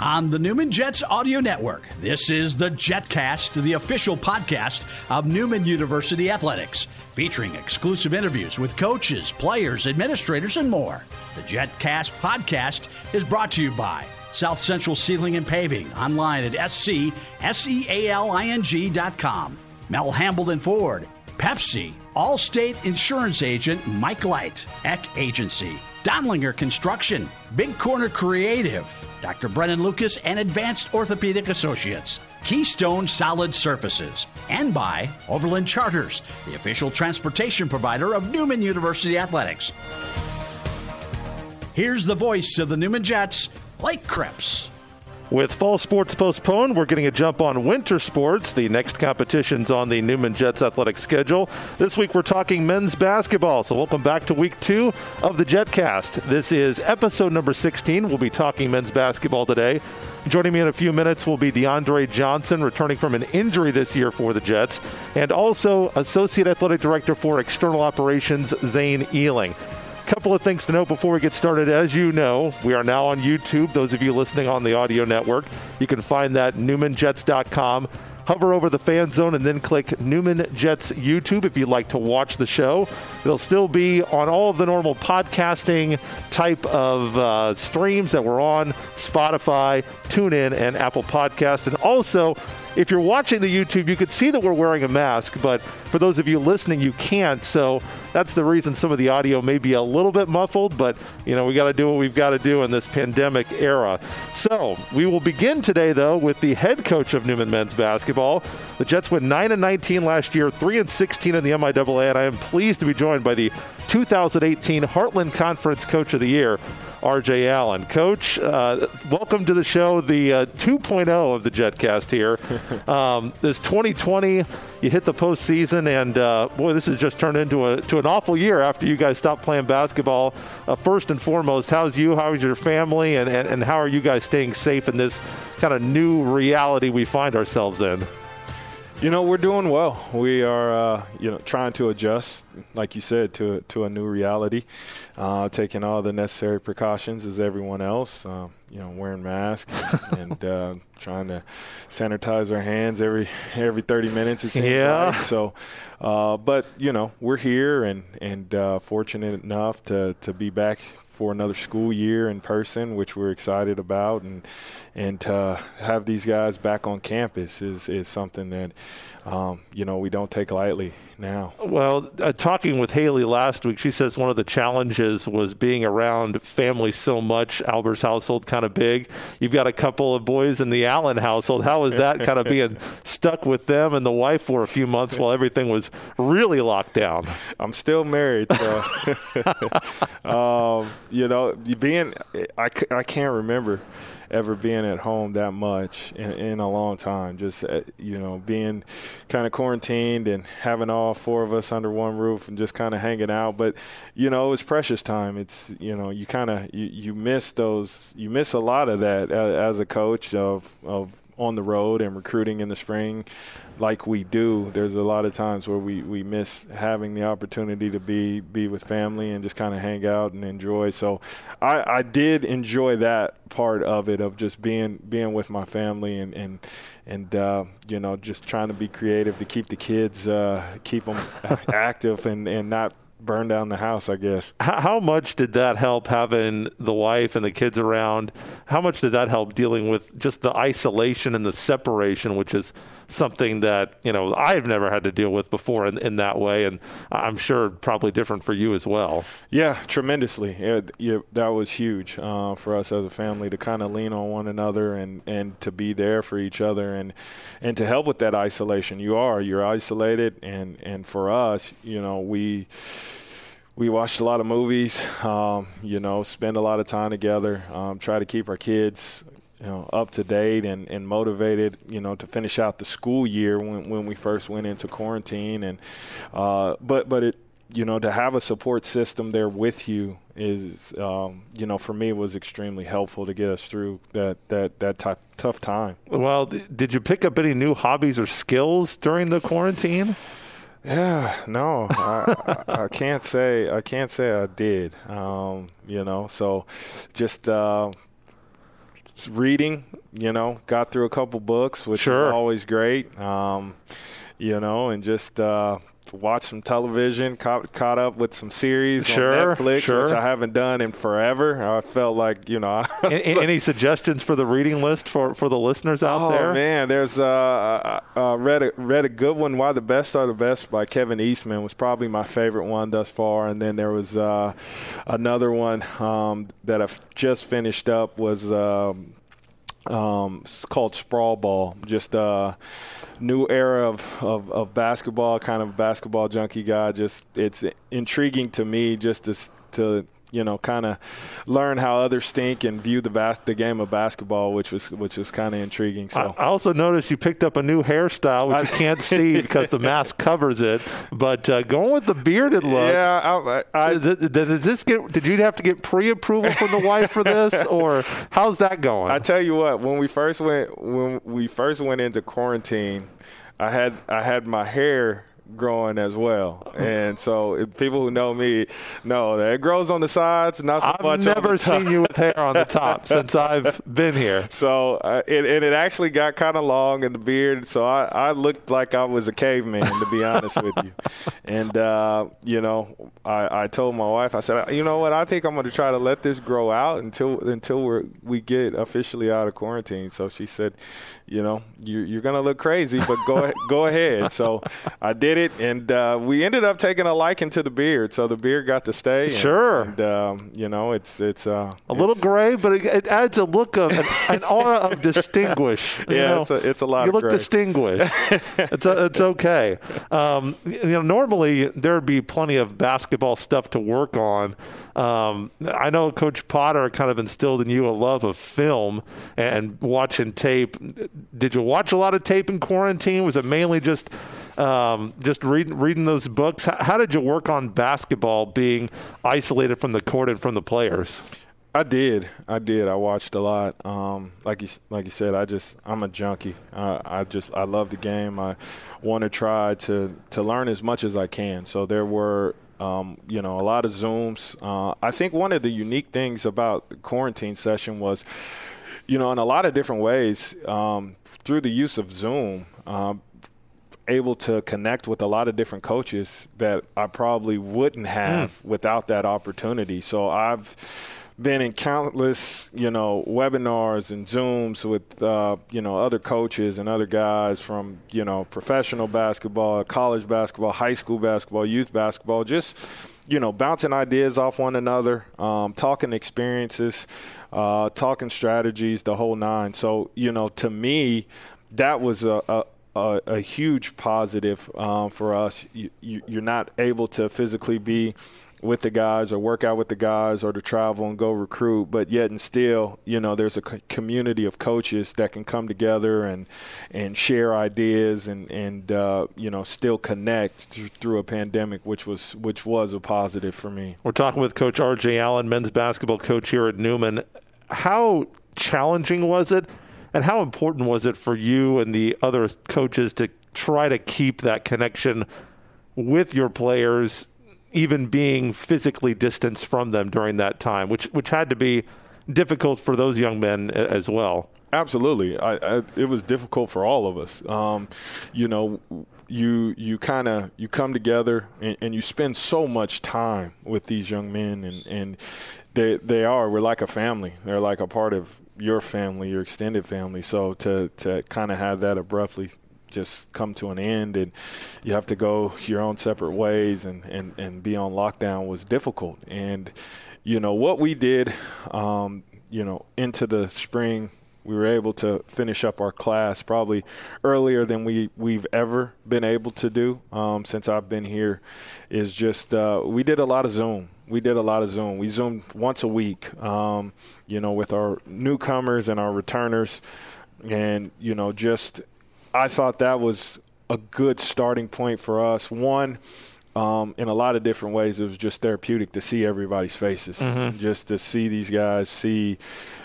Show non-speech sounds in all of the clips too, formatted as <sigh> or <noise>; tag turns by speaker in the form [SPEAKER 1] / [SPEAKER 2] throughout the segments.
[SPEAKER 1] On the Newman Jets Audio Network, this is the JetCast, the official podcast of Newman University Athletics, featuring exclusive interviews with coaches, players, administrators, and more. The JetCast podcast is brought to you by South Central Sealing and Paving, online at scsealing.com. Mel Hambelton Ford, Pepsi, Allstate Insurance Agent Mike Light, Eck Agency, Dondlinger Construction, Big Corner Creative, Dr. Brennan Lucas and Advanced Orthopedic Associates, Keystone Solid Surfaces, and by Overland Charters, the official transportation provider of Newman University Athletics. Here's the voice of the Newman Jets, Blake Krebs.
[SPEAKER 2] With fall sports postponed, we're getting a jump on winter sports. The next competition's on the Newman Jets athletic schedule. This week we're talking men's basketball. So welcome back to week two of the JetCast. This is episode number 16. We'll be talking men's basketball today. Joining me in a few minutes will be DeAndre Johnson, returning from an injury this year for the Jets, and also Associate Athletic Director for External Operations, Zane Ehling couple of things to note before we get started. As you know, we are now on YouTube. Those of you listening on the audio network, you can find that newmanjets.com. Hover over the fan zone and then click Newman Jets YouTube if you'd like to watch the show. It'll still be on all of the normal podcasting type of uh, streams that we're on Spotify, TuneIn, and Apple Podcast. And also, if you're watching the YouTube, you could see that we're wearing a mask, but for those of you listening, you can't. So that's the reason some of the audio may be a little bit muffled, but you know, we got to do what we've got to do in this pandemic era. So we will begin today, though, with the head coach of Newman men's basketball. The Jets went 9 and 19 last year, 3 and 16 in the MIAA, and I am pleased to be joined by the 2018 Heartland Conference Coach of the Year. RJ Allen. Coach, uh, welcome to the show, the uh, 2.0 of the JetCast here. <laughs> Um, this 2020, you hit the postseason, and uh, boy, this has just turned into a to an awful year after you guys stopped playing basketball. Uh, first and foremost, how's you? How's your family? And, and, and how are you guys staying safe in this kind of new reality we find ourselves in?
[SPEAKER 3] You know, we're doing well. We are, uh, you know, trying to adjust, like you said, to to a new reality. Uh, taking all the necessary precautions as everyone else. Uh, you know, wearing masks and uh, trying to sanitize our hands every every 30 minutes. It seems
[SPEAKER 2] yeah.
[SPEAKER 3] like. So, uh, but you know, we're here and and uh, fortunate enough to to be back for another school year in person, which we're excited about, and and to have these guys back on campus is is something that um, you know we don't take lightly now.
[SPEAKER 2] Well, uh, talking with Haley last week, she says one of the challenges was being around family so much. Albert's household kind of big. You've got a couple of boys in the Allen household. How was that kind of <laughs> being stuck with them and the wife for a few months while everything was really locked down?
[SPEAKER 3] I'm still married, so <laughs> <laughs> um, you know, being I, I can't remember ever being at home that much in, in a long time. Just uh, you know, being kind of quarantined and having all four of us under one roof and just kind of hanging out. But you know, it's precious time. It's you know, you kind of you, you miss those. You miss a lot of that as, as a coach of of on the road and recruiting in the spring like we do, there's a lot of times where we, we miss having the opportunity to be be with family and just kind of hang out and enjoy. So I, I did enjoy that part of it of just being being with my family and and and uh, you know just trying to be creative to keep the kids uh, keep them <laughs> active and and not burn down the house, I guess.
[SPEAKER 2] How much did that help having the wife and the kids around? How much did that help dealing with just the isolation and the separation, which is something that you know I've never had to deal with before in, in that way, and I'm sure probably different for you as well.
[SPEAKER 3] Yeah, tremendously. It, it, that was huge uh, for us as a family to kind of lean on one another and, and to be there for each other and and to help with that isolation. You are you're isolated, and and for us, you know, we we watched a lot of movies, um, you know, spend a lot of time together, um, try to keep our kids you know, up to date and, and motivated, you know, to finish out the school year when, when we first went into quarantine. And uh, but but it you know to have a support system there with you is um, you know for me was extremely helpful to get us through that that that tough tough time.
[SPEAKER 2] Well, did you pick up any new hobbies or skills during the quarantine?
[SPEAKER 3] Yeah, no, I, I, I, can't say I can't say I did. Um, you know, so just uh, reading, you know, got through a couple books, which
[SPEAKER 2] sure.
[SPEAKER 3] is always great. Um, you know, and just uh, watch some television, caught, caught up with some series
[SPEAKER 2] sure,
[SPEAKER 3] on Netflix,
[SPEAKER 2] sure.
[SPEAKER 3] which I haven't done in forever. I felt like, you know.
[SPEAKER 2] any, <laughs> any, suggestions for the reading list for, for the listeners out
[SPEAKER 3] oh,
[SPEAKER 2] there?
[SPEAKER 3] Oh, man. There's uh, uh, read, a, read a good one, Why the Best Are the Best by Kevin Eastman was probably my favorite one thus far. And then there was uh, another one um, that I've just finished up was um, um, it's called Sprawl Ball. Just uh, new era of, of, of, basketball, kind of basketball junkie guy. Just it's intriguing to me just to, to you know, kind of learn how others think and view the bas- the game of basketball, which was which was kind of intriguing. So
[SPEAKER 2] I also noticed you picked up a new hairstyle, which I, you can't see <laughs> because the mask covers it. But uh, going with the bearded look,
[SPEAKER 3] yeah. I, I,
[SPEAKER 2] did, did, this get? Did you have to get pre-approval from the wife for this, <laughs> or how's that going?
[SPEAKER 3] I tell you what, when we first went when we first went into quarantine, I had I had my hair growing as well. And so people who know me know that it grows on the sides, not so
[SPEAKER 2] I've
[SPEAKER 3] much.
[SPEAKER 2] I've never seen you with hair on the top <laughs> since I've been here.
[SPEAKER 3] So uh, it, and it actually got kind of long in the beard, so I, I looked like I was a caveman, to be honest with you. And uh, you know, I, I told my wife, I said, you know what, I think I'm going to try to let this grow out until until we we get officially out of quarantine. So she said, you know, you, you're going to look crazy, but go go ahead. So I did it, and uh, we ended up taking a liking to the beard. So the beard got to stay. And,
[SPEAKER 2] sure.
[SPEAKER 3] And um, you know, it's it's uh,
[SPEAKER 2] a little gray, but it, it, adds a look of an, an aura of distinguish. <laughs>
[SPEAKER 3] yeah,
[SPEAKER 2] know?
[SPEAKER 3] it's a, it's a lot.
[SPEAKER 2] You look
[SPEAKER 3] gray.
[SPEAKER 2] distinguished. <laughs> it's a, it's okay. Um, you know, normally there'd be plenty of basketball stuff to work on. Um, I know Coach Potter kind of instilled in you a love of film and watching tape. Did you watch a lot of tape in quarantine? Was it mainly just um, just reading reading those books? How, how did you work on basketball, being isolated from the court and from the players?
[SPEAKER 3] I did. I did. I watched a lot. Um, like you, like you said, I just I'm a junkie. Uh, I just I love the game. I want to try to to learn as much as I can. So there were um, you know, a lot of Zooms. Uh, I think one of the unique things about the quarantine session was, you know, in a lot of different ways, um, through the use of Zoom, um, able to connect with a lot of different coaches that I probably wouldn't have mm. without that opportunity. So I've been in countless, you know, webinars and Zooms with, uh, you know, other coaches and other guys from, you know, professional basketball, college basketball, high school basketball, youth basketball, just, you know, bouncing ideas off one another, um, talking experiences, uh, talking strategies, the whole nine. So, you know, to me, that was a, a a, a, huge positive um, for us. You, you, you're not able to physically be with the guys or work out with the guys or to travel and go recruit but yet and still you know there's a community of coaches that can come together and and share ideas and and uh, you know still connect through a pandemic which was which was a positive for me.
[SPEAKER 2] We're talking with coach RJ Allen men's basketball coach here at Newman. How challenging was it and how important was it for you and the other coaches to try to keep that connection with your players even being physically distanced from them during that time, which which had to be difficult for those young men as well.
[SPEAKER 3] Absolutely, I, I, it was difficult for all of us. Um, you know, you you kind of you come together and, and, you spend so much time with these young men, and, and they they are we're like a family. They're like a part of your family, your extended family. So to to kind of have that abruptly just come to an end and you have to go your own separate ways and, and, and be on lockdown was difficult. And, you know, what we did, um, you know, into the spring, we were able to finish up our class probably earlier than we, we've ever been able to do um, since I've been here. Is just uh, we did a lot of Zoom. We did a lot of Zoom. We Zoomed once a week, um, you know, with our newcomers and our returners. And, you know, just I thought that was a good starting point for us. One, um, in a lot of different ways, it was just therapeutic to see everybody's faces, mm-hmm. just to see these guys, see,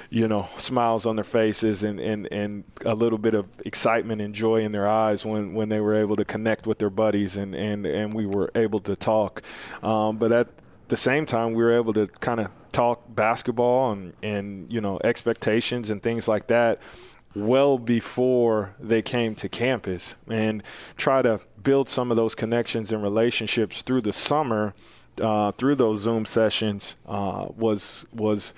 [SPEAKER 3] you know, smiles on their faces and, and, and a little bit of excitement and joy in their eyes when, when they were able to connect with their buddies and, and, and we were able to talk. Um, but at the same time, we were able to kind of talk basketball and, and you know expectations and things like that well before they came to campus and try to build some of those connections and relationships through the summer uh, through those Zoom sessions uh, was was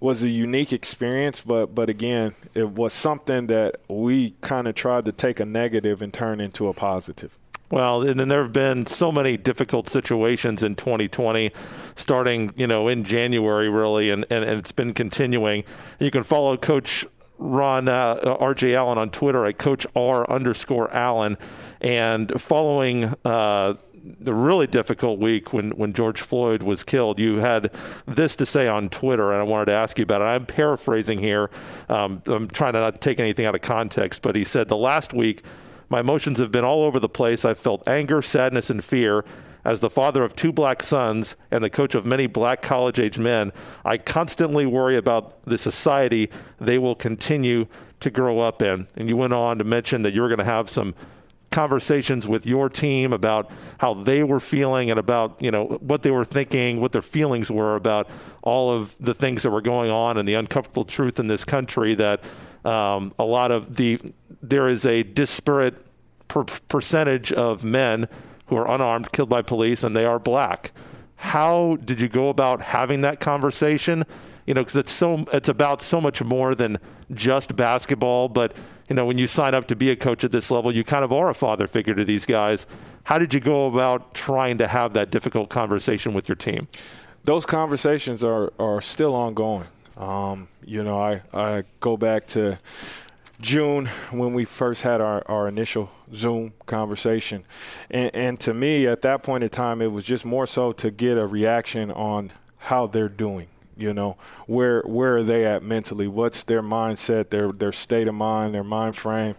[SPEAKER 3] was a unique experience, but but again, it was something that we kind of tried to take a negative and turn into a positive.
[SPEAKER 2] Well, and then there have been so many difficult situations in 2020, starting you know in January really, and, and, and it's been continuing. You can follow Coach Ron uh, RJ Allen on Twitter at Coach R underscore Allen, and following uh, the really difficult week when, when George Floyd was killed, you had this to say on Twitter, and I wanted to ask you about it. I'm paraphrasing here. Um, I'm trying to not take anything out of context, but he said, The last week, my emotions have been all over the place. I've felt anger, sadness, and fear. As the father of two black sons and the coach of many black college age men, I constantly worry about the society they will continue to grow up in. And you went on to mention that you were going to have some conversations with your team about how they were feeling and about you know what they were thinking, what their feelings were about all of the things that were going on and the uncomfortable truth in this country that um, a lot of the there is a disparate per- percentage of men who are unarmed killed by police and they are black. How did you go about having that conversation? You know, because it's so it's about so much more than just basketball, but you know, when you sign up to be a coach at this level, you kind of are a father figure to these guys. How did you go about trying to have that difficult conversation with your team?
[SPEAKER 3] Those conversations are, are still ongoing. Um, you know, I, I go back to June when we first had our, our initial Zoom conversation. And, and to me, at that point in time, it was just more so to get a reaction on how they're doing you know where where are they at mentally? What's their mindset their their state of mind their mind frame?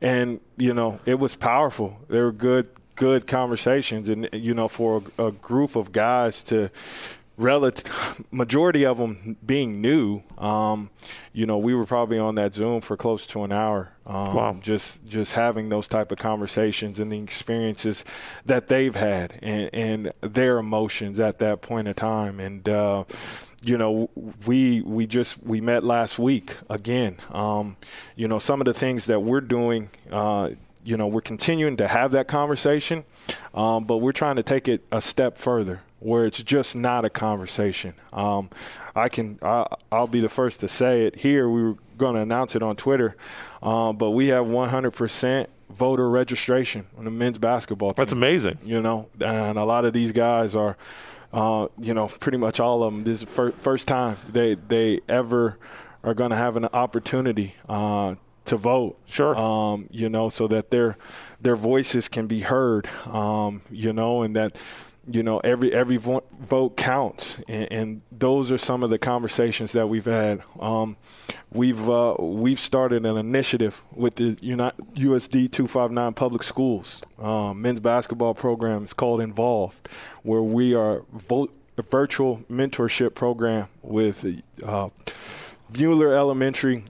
[SPEAKER 3] And you know it was powerful. They were good good conversations and you know for a, a group of guys to relative majority of them being new um, you know we were probably on that zoom for close to an hour um, wow. just just having those type of conversations and the experiences that they've had and, and their emotions at that point in time and uh, you know, we we just we met last week again. Um, you know, some of the things that we're doing. Uh, you know, we're continuing to have that conversation, um, but we're trying to take it a step further where it's just not a conversation. Um, I can, I, will be the first to say it here. We were going to announce it on Twitter, uh, but we have 100% voter registration on the men's basketball team.
[SPEAKER 2] That's amazing.
[SPEAKER 3] You know, and a lot of these guys are uh, you know, pretty much all of them. This is the first time they they ever are going to have an opportunity uh, to vote.
[SPEAKER 2] Sure.
[SPEAKER 3] Um, you know, so that their their voices can be heard. Um, you know, and that you know every every vo- vote counts. And, and, those are some of the conversations that we've had. Um, we've uh, we've started an initiative with the USD 259 public schools um, men's basketball program. It's called involved where we are vo- a virtual mentorship program with uh, Mueller Elementary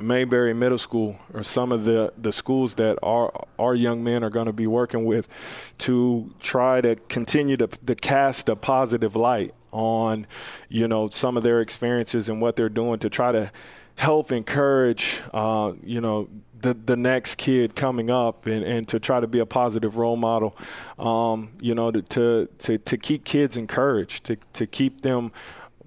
[SPEAKER 3] Mayberry Middle School or some of the, the schools that our our young men are going to be working with to try to continue to, to cast a positive light on you know some of their experiences and what they're doing to try to help encourage uh, you know the the next kid coming up and, and to try to be a positive role model um, you know to, to, to to keep kids encouraged to to keep them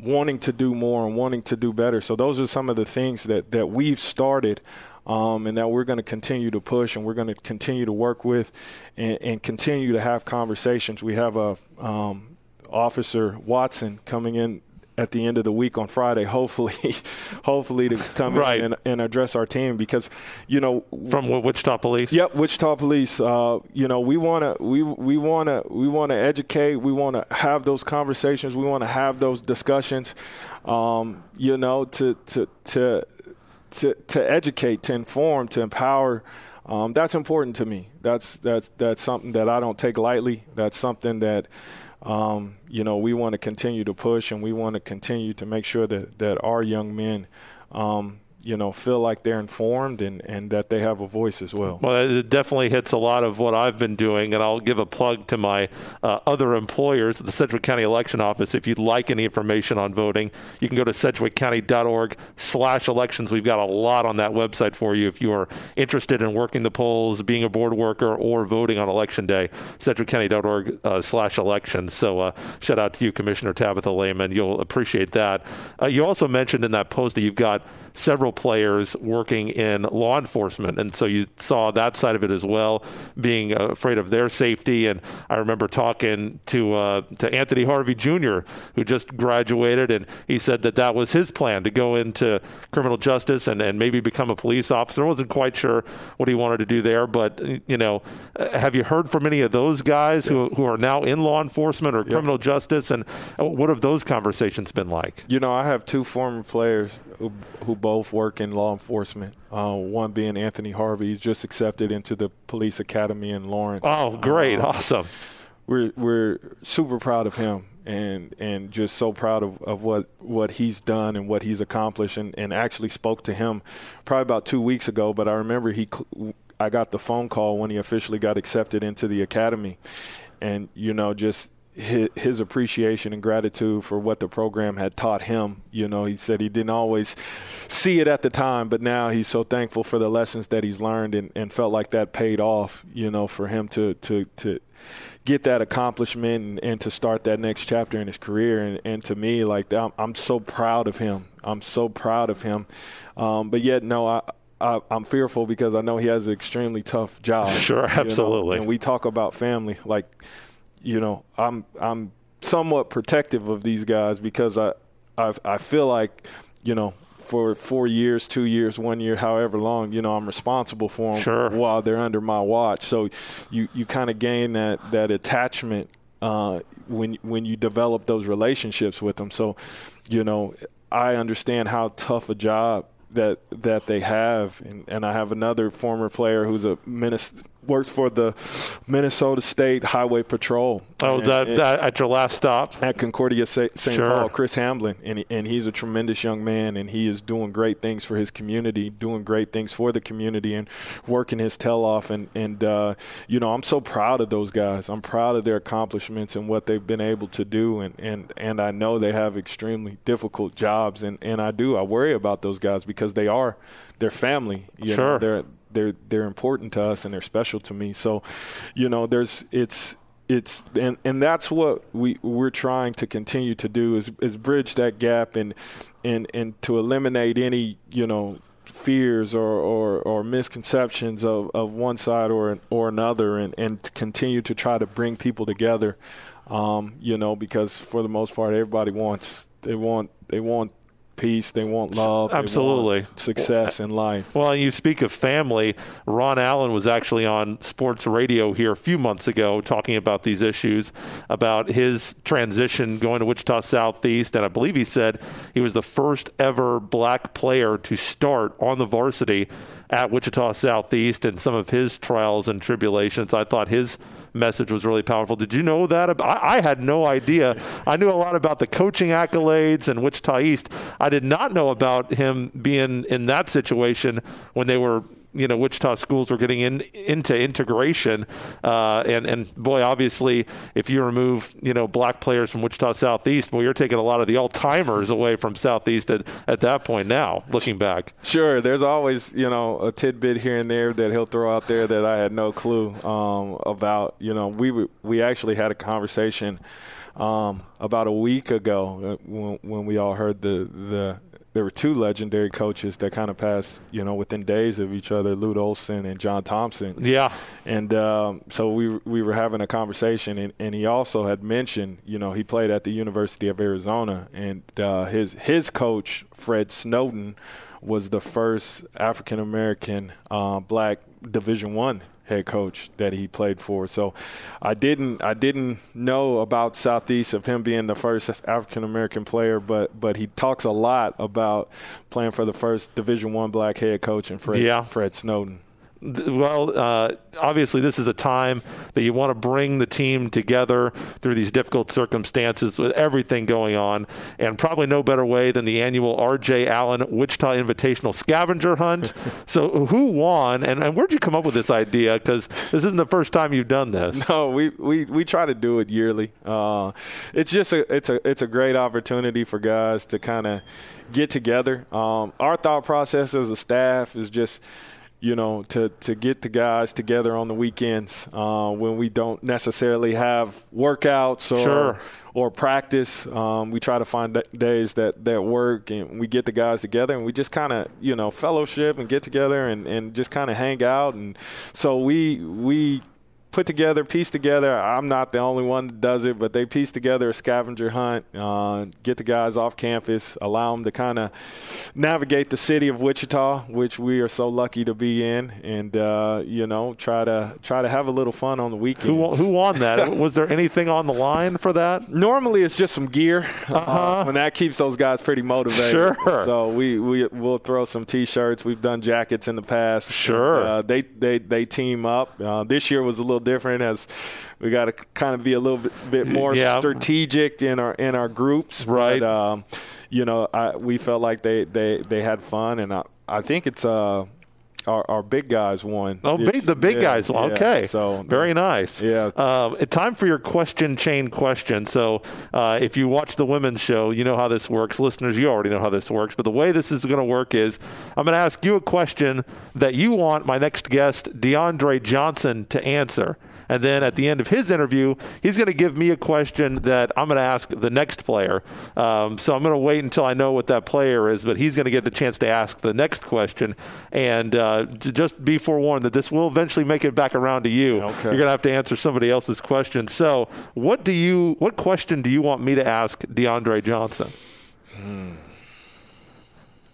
[SPEAKER 3] wanting to do more and wanting to do better. So those are some of the things that, that we've started um, and that we're going to continue to push and we're going to continue to work with and, and, continue to have conversations. We have a um, officer Watson coming in at the end of the week on Friday, hopefully, <laughs> hopefully to come right. in and, and, address our team because, you know,
[SPEAKER 2] from Wichita Police.
[SPEAKER 3] Yep, Wichita Police. Uh, you know, we want to we we want to we want to educate. We want to have those conversations. We want to have those discussions. Um, you know, to to to to to educate, to inform, to empower. Um, that's important to me. That's that's that's something that I don't take lightly. That's something that um, you know, we want to continue to push and we want to continue to make sure that, that our young men, um, you know, feel like they're informed and, and that they have a voice as well.
[SPEAKER 2] Well, it definitely hits a lot of what I've been doing, and I'll give a plug to my uh, other employers the Sedgwick County Election Office. If you'd like any information on voting, you can go to sedgwickcounty.org slash elections. We've got a lot on that website for you if you are interested in working the polls, being a board worker, or voting on Election Day, sedgwickcounty.org uh, slash elections. So uh, shout out to you, Commissioner Tabitha Lehman. You'll appreciate that. Uh, you also mentioned in that post that you've got several players working in law enforcement. And so you saw that side of it as well, being afraid of their safety. And I remember talking to, uh, to Anthony Harvey Jr., who just graduated, and he said that that was his plan to go into criminal justice and, and maybe become a police officer. I wasn't quite sure what he wanted to do there, but, you know, have you heard from any of those guys who, who are now in law enforcement or criminal justice? And what have those conversations been like?
[SPEAKER 3] You know, I have two former players who, who both work in law enforcement. Uh, one being Anthony Harvey, he's just accepted into the police academy in Lawrence.
[SPEAKER 2] Oh, great, um, awesome.
[SPEAKER 3] We're we're super proud of him and and just so proud of, of what what he's done and what he's accomplished and, and actually spoke to him probably about two weeks ago. But I remember he I got the phone call when he officially got accepted into the academy, and you know just his, his, appreciation and gratitude for what the program had taught him. You know, he said he didn't always see it at the time, but now he's so thankful for the lessons that he's learned and, and felt like that paid off, you know, for him to, to, to get that accomplishment and, and, to start that next chapter in his career. And, and to me, like, I'm, I'm, so proud of him. I'm so proud of him. Um, but yet, no, I, I, am fearful because I know he has an extremely tough job. <laughs>
[SPEAKER 2] Sure, absolutely.
[SPEAKER 3] You know? And we talk about family. Like, you know, I'm I'm somewhat protective of these guys because I I, I feel like, you know, for four years, two years, one year, however long, you know, I'm responsible for them
[SPEAKER 2] sure.
[SPEAKER 3] while they're under my watch. So you, you kind of gain that, that attachment uh, when when you develop those relationships with them. So, you know, I understand how tough a job that that they have, and, and I have another former player who's a minister works for the Minnesota State Highway Patrol.
[SPEAKER 2] Oh, and, that, and that, at your last stop
[SPEAKER 3] at Concordia St. Sure. Paul, Chris Hamblin, and and he's a tremendous young man, and he is doing great things for his community, doing great things for the community, and working his tail off. And and uh, you know, I'm so proud of those guys. I'm proud of their accomplishments and what they've been able to do, and and and I know they have extremely difficult jobs, and and I do. I worry about those guys because they are their family.
[SPEAKER 2] You sure,
[SPEAKER 3] know, they're they're they're important to us and they're special to me. So, you know, there's it's it's and and that's what we we're trying to continue to do is is bridge that gap and and and to eliminate any you know fears or, or, or misconceptions of, of one side or or another and, and continue to try to bring people together um, you know because for the most part everybody wants they want they want peace. They want love.
[SPEAKER 2] Absolutely.
[SPEAKER 3] Want success in life.
[SPEAKER 2] Well, you speak of family. Ron Allen was actually on sports radio here a few months ago talking about these issues, about his transition going to Wichita Southeast. And I believe he said he was the first ever black player to start on the varsity at Wichita Southeast and some of his trials and tribulations. I thought his message was really powerful. Did you know that? I, I had no idea. I knew a lot about the coaching accolades and Wichita East. I did not know about him being in that situation when they were you know Wichita schools were getting in into integration, uh, and and boy, obviously, if you remove you know black players from Wichita Southeast, well, you're taking a lot of the all timers away from Southeast at, at that point. Now, looking back,
[SPEAKER 3] sure, there's always you know a tidbit here and there that he'll throw out there that I had no clue um, about. You know, we we actually had a conversation. Um, about a week ago, uh, when, when we all heard the the there were two legendary coaches that kind of passed, you know, within days of each other, Lute Olson and John Thompson.
[SPEAKER 2] Yeah.
[SPEAKER 3] And um, so we we were having a conversation, and, and he also had mentioned, you know, he played at the University of Arizona, and uh, his his coach Fred Snowden was the first African American uh, black Division One head coach that he played for. So I didn't I didn't know about Southeast of him being the first African American player, but but he talks a lot about playing for the first Division One black head coach and Fred yeah. Fred Snowden.
[SPEAKER 2] Well, uh, obviously, this is a time that you want to bring the team together through these difficult circumstances with everything going on, and probably no better way than the annual R.J. Allen Wichita Invitational Scavenger Hunt. <laughs> so, who won, and, and where'd you come up with this idea? Because this isn't the first time you've done this.
[SPEAKER 3] No, we we, we try to do it yearly. Uh, it's just a it's a it's a great opportunity for guys to kind of get together. Um, our thought process as a staff is just you know, to, to get the guys together on the weekends uh, when we don't necessarily have workouts or
[SPEAKER 2] sure.
[SPEAKER 3] or practice. Um, we try to find days that, that work and we get the guys together and we just kind of, you know, fellowship and get together and, and just kind of hang out. And so we we put together, piece together. I'm not the only one that does it, but they piece together a scavenger hunt, uh, get the guys off campus, allow them to kind of navigate the city of Wichita, which we are so lucky to be in, and uh, you know try to try to have a little fun on the weekend.
[SPEAKER 2] Who, who won that? <laughs> Was there anything on the line for that?
[SPEAKER 3] Normally, it's just some gear,
[SPEAKER 2] uh-huh. uh,
[SPEAKER 3] and that keeps those guys pretty motivated.
[SPEAKER 2] Sure.
[SPEAKER 3] So we we will throw some T-shirts. We've done jackets in the past.
[SPEAKER 2] Sure.
[SPEAKER 3] And, uh, they they they team up. Uh, this year was a little different as we got to kind of be a little bit, bit more
[SPEAKER 2] yeah.
[SPEAKER 3] strategic in our in our groups.
[SPEAKER 2] Right.
[SPEAKER 3] But, um, you know, I, we felt like they, they, they had fun, and I, I think it's uh, our, our big guys won.
[SPEAKER 2] Oh, big, the big
[SPEAKER 3] yeah,
[SPEAKER 2] guys won. Okay.
[SPEAKER 3] So
[SPEAKER 2] very nice.
[SPEAKER 3] Yeah.
[SPEAKER 2] Um, time for your question chain question. So uh, if you watch the women's show, you know how this works. Listeners, you already know how this works. But the way this is going to work is I'm going to ask you a question that you want my next guest, DeAndre Johnson, to answer. And then at the end of his interview, he's going to give me a question that I'm going to ask the next player. Um, so I'm going to wait until I know what that player is, but he's going to get the chance to ask the next question. And uh, just be forewarned that this will eventually make it back around to you.
[SPEAKER 3] Okay.
[SPEAKER 2] You're going to have to answer somebody else's question. So, what do you? What question do you want me to ask DeAndre Johnson?
[SPEAKER 3] Hmm.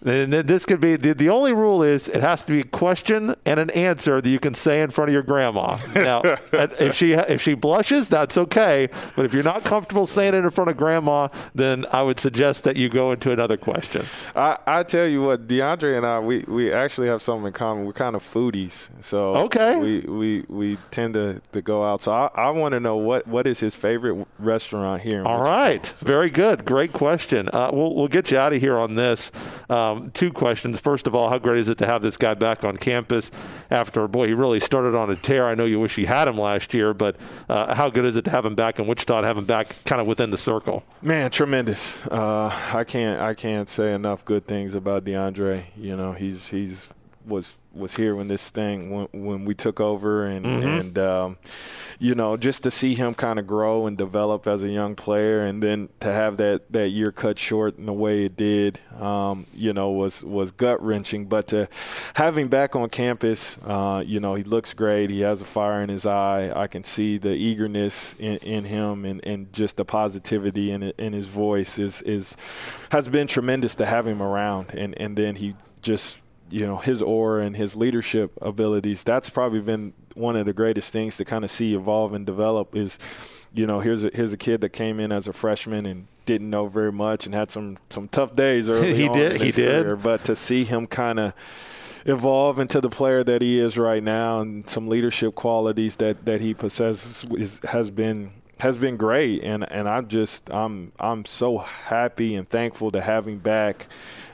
[SPEAKER 2] And this could be the, the only rule is it has to be a question and an answer that you can say in front of your grandma. Now, <laughs> if she if she blushes, that's okay. But if you're not comfortable saying it in front of grandma, then I would suggest that you go into another question.
[SPEAKER 3] I, I tell you what, DeAndre and I, we, we actually have something in common. We're kind of foodies, so
[SPEAKER 2] okay.
[SPEAKER 3] we we, we tend to, to go out. So I, I want to know what, what is his favorite restaurant here.
[SPEAKER 2] All right, so. very good, great question. Uh, we'll we'll get you out of here on this. Um, um, two questions. First of all, how great is it to have this guy back on campus after, boy, he really started on a tear. I know you wish you had him last year, but uh, how good is it to have him back in Wichita and have him back kind of within the circle?
[SPEAKER 3] Man, tremendous. Uh, I can't I can't say enough good things about DeAndre. You know, he's he's was was here when this thing when when we took over and
[SPEAKER 2] mm-hmm.
[SPEAKER 3] and um, you know just to see him kind of grow and develop as a young player and then to have that that year cut short in the way it did um, you know was was gut wrenching but to have him back on campus uh, you know he looks great. He has a fire in his eye. I can see the eagerness in, in him and, and just the positivity in in his voice is is has been tremendous to have him around. And and then he just you know his aura and his leadership abilities that's probably been one of the greatest things to kind of see evolve and develop is you know here's a here's a kid that came in as a freshman and didn't know very much and had some some tough days <laughs> early
[SPEAKER 2] he
[SPEAKER 3] on
[SPEAKER 2] did
[SPEAKER 3] in
[SPEAKER 2] he
[SPEAKER 3] his
[SPEAKER 2] did.
[SPEAKER 3] career, but to see him kind of evolve into the player that he is right now and some leadership qualities that that he possesses is, has been has been great. And and I'm just I'm I'm so happy and thankful to have him back.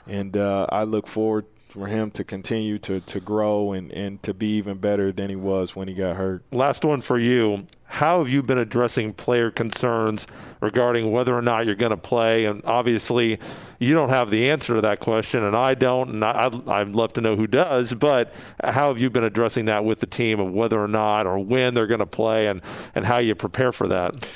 [SPEAKER 3] And uh, I look forward for him to continue to, to grow and, and to be even better than he was when he got hurt.
[SPEAKER 2] Last one for you. How have you been addressing player concerns regarding whether or not you're going to play? And obviously, you don't have the answer to that question, and I don't, and I'd, I'd love to know who does. But how have you been addressing that with the team of whether or not or when they're going to play and, and how you prepare for that?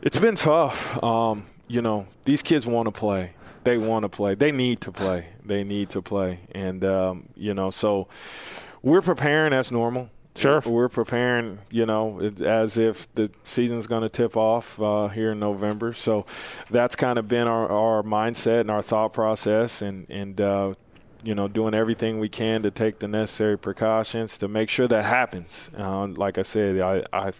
[SPEAKER 3] It's been tough. Um, you know, these kids want to play they want to play. They need to play. They need to play. And, um, you know, so we're preparing as normal.
[SPEAKER 2] Sure.
[SPEAKER 3] We're preparing, you know, as if the season's going to tip off uh, here in November. So that's kind of been our, our mindset and our thought process, and and uh, you know, doing everything we can to take the necessary precautions to make sure that happens. Uh, like I said, I, I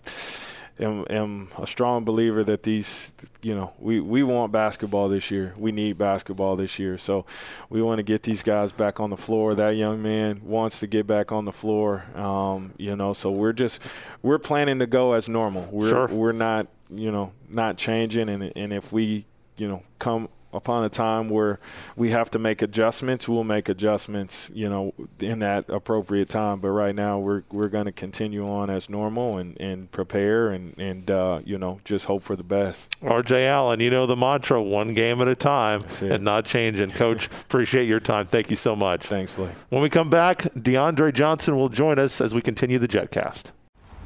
[SPEAKER 3] am, am a strong believer that these, you know, we, we want basketball this year. We need basketball this year. So we want to get these guys back on the floor. That young man wants to get back on the floor. Um, you know, so we're just we're planning to go as normal. We're
[SPEAKER 2] sure.
[SPEAKER 3] we're not you know not changing, and and if we you know come upon a time where we have to make adjustments, we'll make adjustments, you know, in that appropriate time. But right now, we're we're going to continue on as normal and, and prepare and and uh, you know just hope for the best.
[SPEAKER 2] R.J. Allen, you know the mantra: one game at a time and not changing. Coach, <laughs> appreciate your time. Thank you so much.
[SPEAKER 3] Thanks, Blake.
[SPEAKER 2] When we come back, DeAndre Johnson will join us as we continue the JetCast.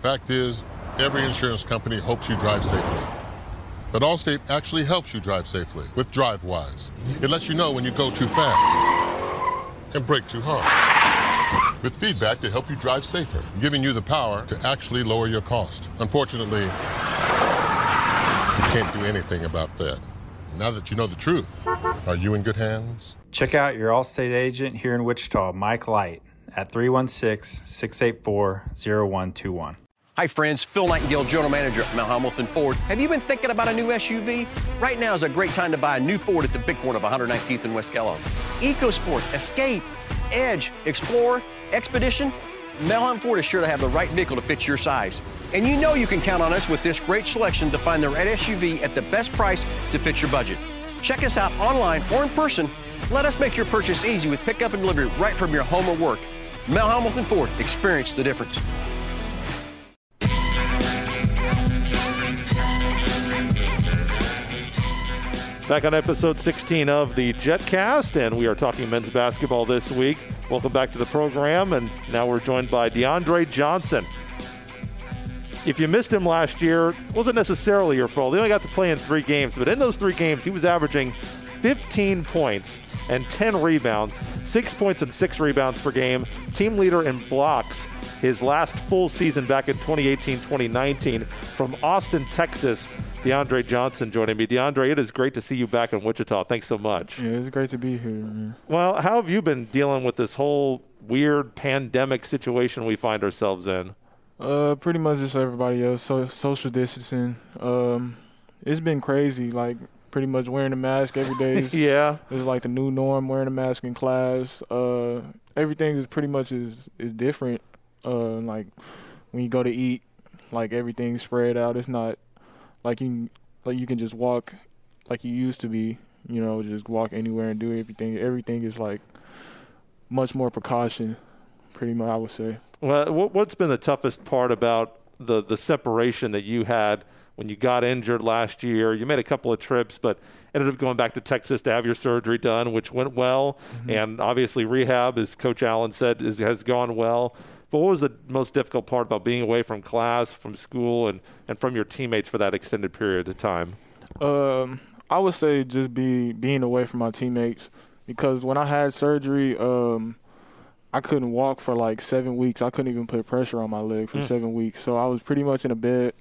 [SPEAKER 4] Fact is, every insurance company hopes you drive safely. But Allstate actually helps you drive safely with DriveWise. It lets you know when you go too fast and brake too hard. With feedback to help you drive safer, giving you the power to actually lower your cost. Unfortunately, you can't do anything about that. Now that you know the truth, are you in good hands?
[SPEAKER 5] Check out your Allstate agent here in Wichita, Mike Light, at 316 684 0121.
[SPEAKER 6] Hi, friends. Phil Nightingale, General Manager at Mel Hambelton Ford. Have you been thinking about a new SUV? Right now is a great time to buy a new Ford at the big one of 119th and West Kellogg. EcoSport, Escape, Edge, Explorer, Expedition. Mel Hambelton Ford is sure to have the right vehicle to fit your size. And you know you can count on us with this great selection to find the right SUV at the best price to fit your budget. Check us out online or in person. Let us make your purchase easy with pickup and delivery right from your home or work. Mel Hambelton Ford. Experience the difference.
[SPEAKER 2] Back on episode 16 of the JetCast, and we are talking men's basketball this week. Welcome back to the program, and now we're joined by DeAndre Johnson. If you missed him last year, it wasn't necessarily your fault. He only got to play in three games, but in those three games, he was averaging 15 points and 10 rebounds, six points and six rebounds per game, team leader in blocks his last full season back in 2018 2019 from Austin, Texas. DeAndre Johnson joining me. DeAndre, it is great to see you back in Wichita. Thanks so much.
[SPEAKER 7] Yeah, it's great to be here. Man.
[SPEAKER 2] Well, how have you been dealing with this whole weird pandemic situation we find ourselves in?
[SPEAKER 7] Uh, pretty much just everybody else. So social distancing. Um, it's been crazy. Like pretty much wearing a mask every day. Is, <laughs>
[SPEAKER 2] yeah,
[SPEAKER 7] it's like the new norm. Wearing a mask in class. Uh, everything is pretty much is is different. Uh, like when you go to eat, like everything's spread out. It's not like you like you can just walk like you used to be. You know, just walk anywhere and do everything. Everything is like much more precaution. Pretty much, I would say.
[SPEAKER 2] Well, what's been the toughest part about the the separation that you had when you got injured last year? You made a couple of trips, but ended up going back to Texas to have your surgery done, which went well. Mm-hmm. And obviously, rehab, as Coach Allen said, is, has gone well. But what was the most difficult part about being away from class, from school, and, and from your teammates for that extended period of time?
[SPEAKER 7] Um, I would say just be being away from my teammates because when I had surgery, um, I couldn't walk for like seven weeks. I couldn't even put pressure on my leg for mm. seven weeks. So I was pretty much in a bed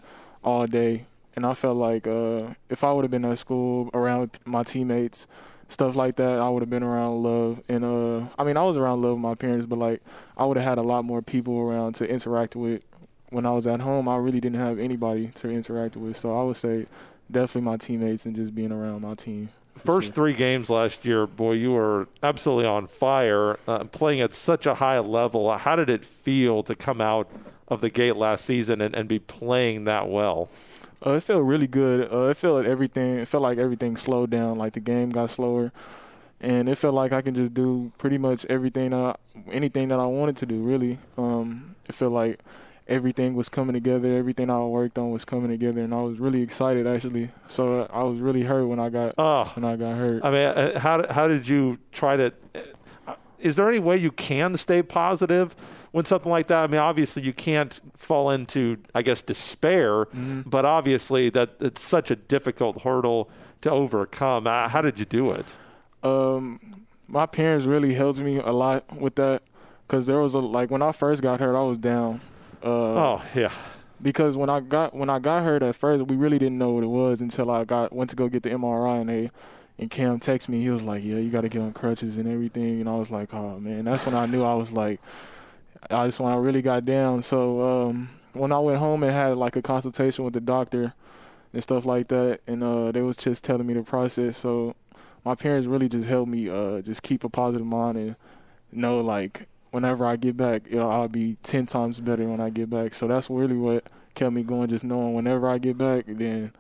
[SPEAKER 7] all day, and I felt like uh, if I would have been at school around my teammates, stuff like that, I would have been around love. And uh, I mean, I was around love with my parents, but like I would have had a lot more people around to interact with. When I was at home, I really didn't have anybody to interact with. So I would say definitely my teammates and just being around my team.
[SPEAKER 2] First sure. three games last year, boy, you were absolutely on fire, uh, playing at such a high level. How did it feel to come out of the gate last season and, and be playing that well?
[SPEAKER 7] Uh, it felt really good. Uh, it felt like everything. It felt like everything slowed down. Like the game got slower, and it felt like I can just do pretty much everything, I, anything that I wanted to do. Really, um, it felt like everything was coming together. Everything I worked on was coming together, and I was really excited actually. So uh, I was really hurt when I got oh, when I got hurt.
[SPEAKER 2] I mean, uh, how how did you try to? Uh, is there any way you can stay positive? When something like that. I mean, obviously you can't fall into, I guess, despair, mm-hmm. but obviously that it's such a difficult hurdle to overcome. Uh, how did you do it?
[SPEAKER 7] Um, my parents really helped me a lot with that because there was a like when I first got hurt, I was down.
[SPEAKER 2] Uh, oh yeah.
[SPEAKER 7] Because when I got when I got hurt at first, we really didn't know what it was until I got went to go get the MRI and they and Cam texted me. He was like, "Yeah, you got to get on crutches and everything." And I was like, "Oh man!" That's when I knew I was like, I just when I really got down. So um, when I went home and had like a consultation with the doctor and stuff like that, and uh, they was just telling me the process. So my parents really just helped me uh, just keep a positive mind and know like whenever I get back, you know, I'll be ten times better when I get back. So that's really what kept me going. Just knowing whenever I get back, then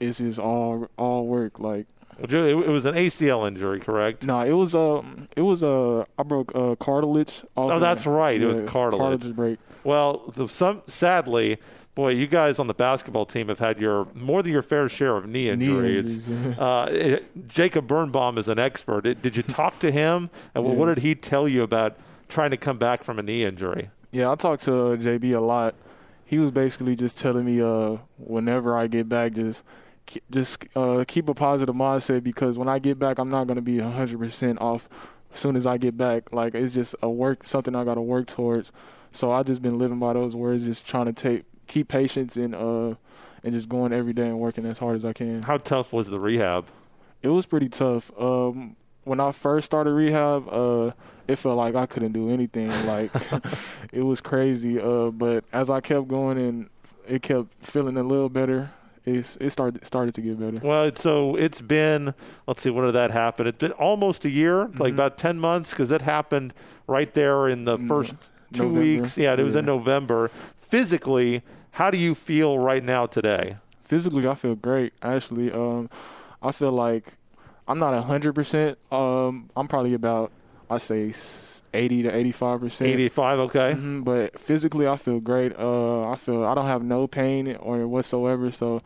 [SPEAKER 7] it's just all all work. Like
[SPEAKER 2] it was an ACL injury, correct?
[SPEAKER 7] No, nah, it was um, it was a uh, I broke uh, cartilage.
[SPEAKER 2] oh, that's right. Yeah, it was cartilage.
[SPEAKER 7] Cartilage break.
[SPEAKER 2] Well, the, some sadly, boy, you guys on the basketball team have had your more than your fair share of knee injuries. Knee injuries uh, it, Jacob Birnbaum is an expert. It, did you talk to him, and yeah. what did he tell you about trying to come back from a knee injury?
[SPEAKER 7] Yeah, I talked to JB a lot. He was basically just telling me, uh, whenever I get back, just just uh, keep a positive mindset because when I get back, I'm not going to be 100% off as soon as I get back. Like it's just a work, something I got to work towards. So I just been living by those words, just trying to take keep patience and uh and just going every day and working as hard as I can.
[SPEAKER 2] How tough was the rehab?
[SPEAKER 7] It was pretty tough. Um, when I first started rehab, uh, it felt like I couldn't do anything. Like <laughs> it was crazy. Uh, but as I kept going and it kept feeling a little better, it, it started started to get better.
[SPEAKER 2] Well, so it's been let's see, when did that happen? It's been almost a year, mm-hmm. like about ten months, because it happened right there in the mm, first two November. weeks. Yeah, it was yeah. in November. Physically, how do you feel right now today?
[SPEAKER 7] Physically, I feel great. Actually, um, I feel like I'm not hundred um, percent. I'm probably about I say 80 to 85 percent.
[SPEAKER 2] 85, okay.
[SPEAKER 7] Mm-hmm, but physically, I feel great. Uh, I feel I don't have no pain or whatsoever, so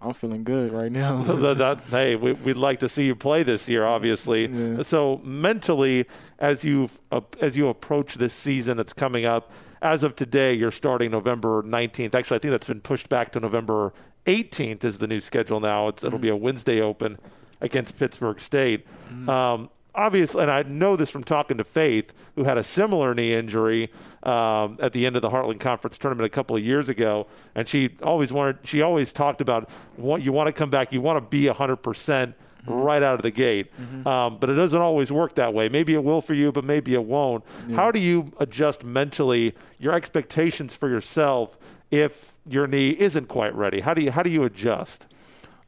[SPEAKER 7] I'm feeling good right now. <laughs>
[SPEAKER 2] so that, that, hey, we, would like to see you play this year, obviously. Yeah. So mentally, as you uh, as you approach this season that's coming up, as of today, you're starting November 19th. Actually, I think that's been pushed back to November 18th is the new schedule now. It's, it'll mm-hmm. be a Wednesday Open against Pittsburg State. Mm-hmm. Um, obviously, and I know this from talking to Faith, who had a similar knee injury um, at the end of the Heartland Conference tournament a couple of years ago, and she always wanted, she always talked about what you want to come back, you want to be 100 percent mm-hmm. right out of the gate. Mm-hmm. Um, but it doesn't always work that way. Maybe it will for you, but maybe it won't. Yeah. How do you adjust mentally your expectations for yourself if your knee isn't quite ready? How do you how do you adjust?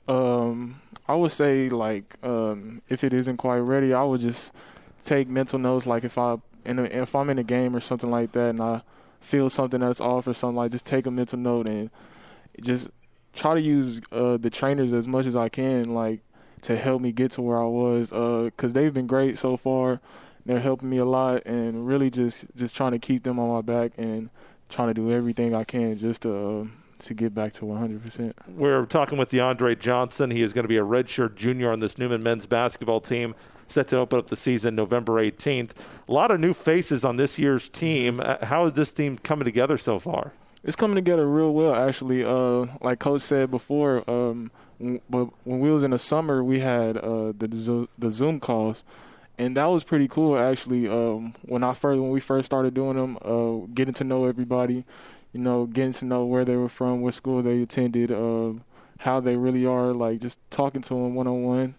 [SPEAKER 7] Um, I would say like um, if it isn't quite ready, I would just take mental notes. Like if I in a, if I'm in a game or something like that, and I feel something that's off or something like, just take a mental note and just try to use uh, the trainers as much as I can, like to help me get to where I was. Uh, they've been great so far. They're helping me a lot, and really just just trying to keep them on my back and trying to do everything I can just to. Uh, to get back to 100%.
[SPEAKER 2] We're talking with DeAndre Johnson. He is going to be a redshirt junior on this Newman men's basketball team set to open up the season November 18th. A lot of new faces on this year's team. Uh, how is this team coming together so far?
[SPEAKER 7] It's coming together real well, actually. Uh, like Coach said before, um, but when we was in the summer, we had uh, the the Zoom calls, and that was pretty cool actually. Um, when I first when we first started doing them, uh, getting to know everybody, you know, getting to know where they were from, what school they attended, uh, how they really are, like just talking to them one on one.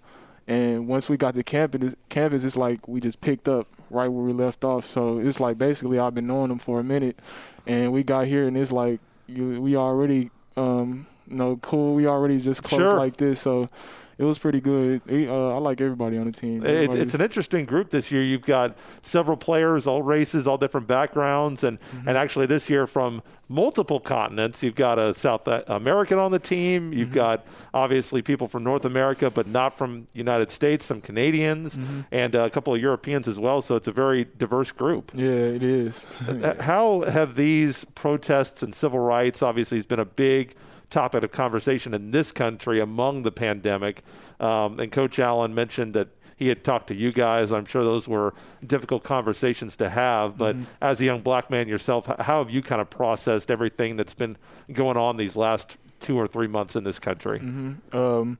[SPEAKER 7] And once we got to campus, campus, it's like we just picked up right where we left off. So it's like basically I've been knowing them for a minute, and we got here, and it's like you, we already, um, you know, cool. We already just close sure. like this. So it was pretty good. Uh, I like everybody on the team.
[SPEAKER 2] It, it's an interesting group this year. You've got several players, all races, all different backgrounds, and mm-hmm. and actually this year from multiple continents. You've got a South American on the team. You've mm-hmm. got obviously people from North America, but not from United States. Some Canadians mm-hmm. and a couple of Europeans as well. So it's a very diverse group.
[SPEAKER 7] Yeah, it is. <laughs>
[SPEAKER 2] How have these protests and civil rights obviously has been a big topic of conversation in this country among the pandemic. Um, and Coach Allen mentioned that he had talked to you guys. I'm sure those were difficult conversations to have. But mm-hmm. as a young black man yourself, how have you kind of processed everything that's been going on these last two or three months in this country?
[SPEAKER 7] Mm-hmm. Um,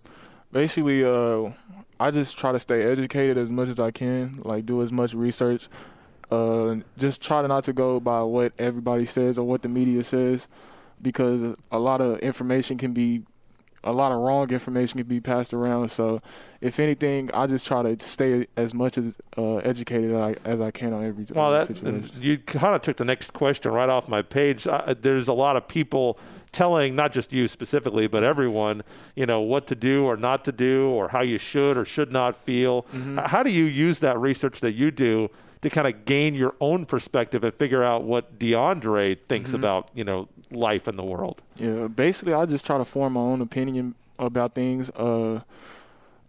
[SPEAKER 7] basically, uh, I just try to stay educated as much as I can, like do as much research. Uh, just try to not to go by what everybody says or what the media says because a lot of information can be a lot of wrong information can be passed around. So, if anything, I just try to stay as much as uh, educated as I, as I, can on every situation.
[SPEAKER 2] well,
[SPEAKER 7] that,
[SPEAKER 2] situation. You kind of took the next question right off my page. Uh, there's a lot of people telling not just you specifically, but everyone, you know, what to do or not to do, or how you should or should not feel. Mm-hmm. How do you use that research that you do to kind of gain your own perspective and figure out what DeAndre thinks mm-hmm. about, you know, life in the world?
[SPEAKER 7] Yeah, basically, I just try to form my own opinion about things. Uh,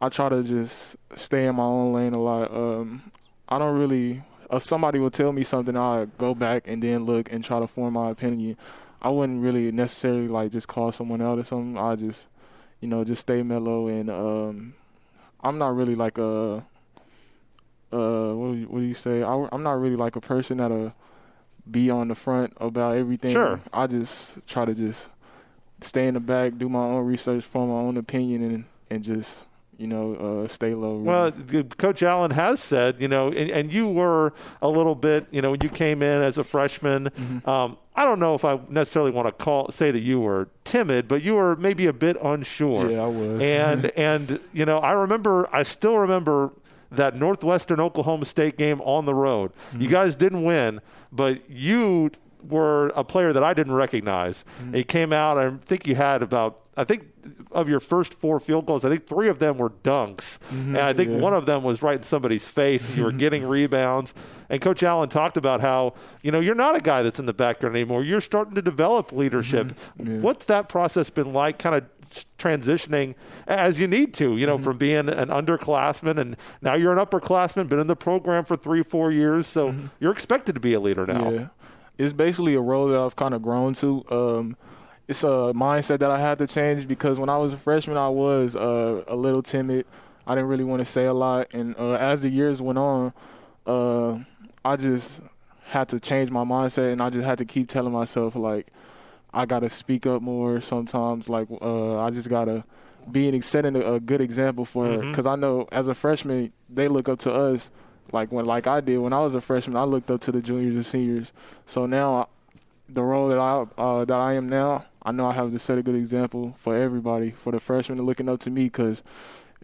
[SPEAKER 7] I try to just stay in my own lane a lot. Um, I don't really. If somebody will tell me something, I go back and then look and try to form my opinion. I wouldn't really necessarily like just call someone out or something. I just, you know, just stay mellow and um, I'm not really like a uh, what do you, what do you say? I, am not really like a person that'll be on the front about everything.
[SPEAKER 2] Sure.
[SPEAKER 7] I just try to just stay in the back, do my own research, form my own opinion, and and just you know, uh, stay low.
[SPEAKER 2] Well, Coach Allen has said, you know, and, and, you were a little bit, you know, when you came in as a freshman. Mm-hmm. Um, I don't know if I necessarily want to call say that you were timid, but you were maybe a bit unsure.
[SPEAKER 7] Yeah, I was.
[SPEAKER 2] And and you know, I remember, I still remember that Northwestern Oklahoma State game on the road. Mm-hmm. You guys didn't win, but you were a player that I didn't recognize. Mm-hmm. He came out. I think you had about I think of your first four field goals, I think three of them were dunks, mm-hmm, and I think yeah. one of them was right in somebody's face. you were getting rebounds, and Coach Allen talked about how you know you're not a guy that's in the background anymore. You're starting to develop leadership. Mm-hmm, yeah. What's that process been like? Kind of transitioning as you need to, you know, mm-hmm. from being an underclassman and now you're an upperclassman, been in the program for three, four years, so mm-hmm. you're expected to be a leader now.
[SPEAKER 7] Yeah it's basically a role that I've kind of grown to. Um, it's a mindset that I had to change because when I was a freshman, I was uh, a little timid. I didn't really want to say a lot, and uh, as the years went on, uh, I just had to change my mindset, and I just had to keep telling myself like I gotta speak up more. Sometimes, like uh, I just gotta be setting a, good example for because mm-hmm. I know as a freshman they look up to us like when like I did when I was a freshman, I looked up to the juniors and seniors. So now, the role that I uh, that I am now, I know I have to set a good example for everybody, for the freshmen looking up to me, because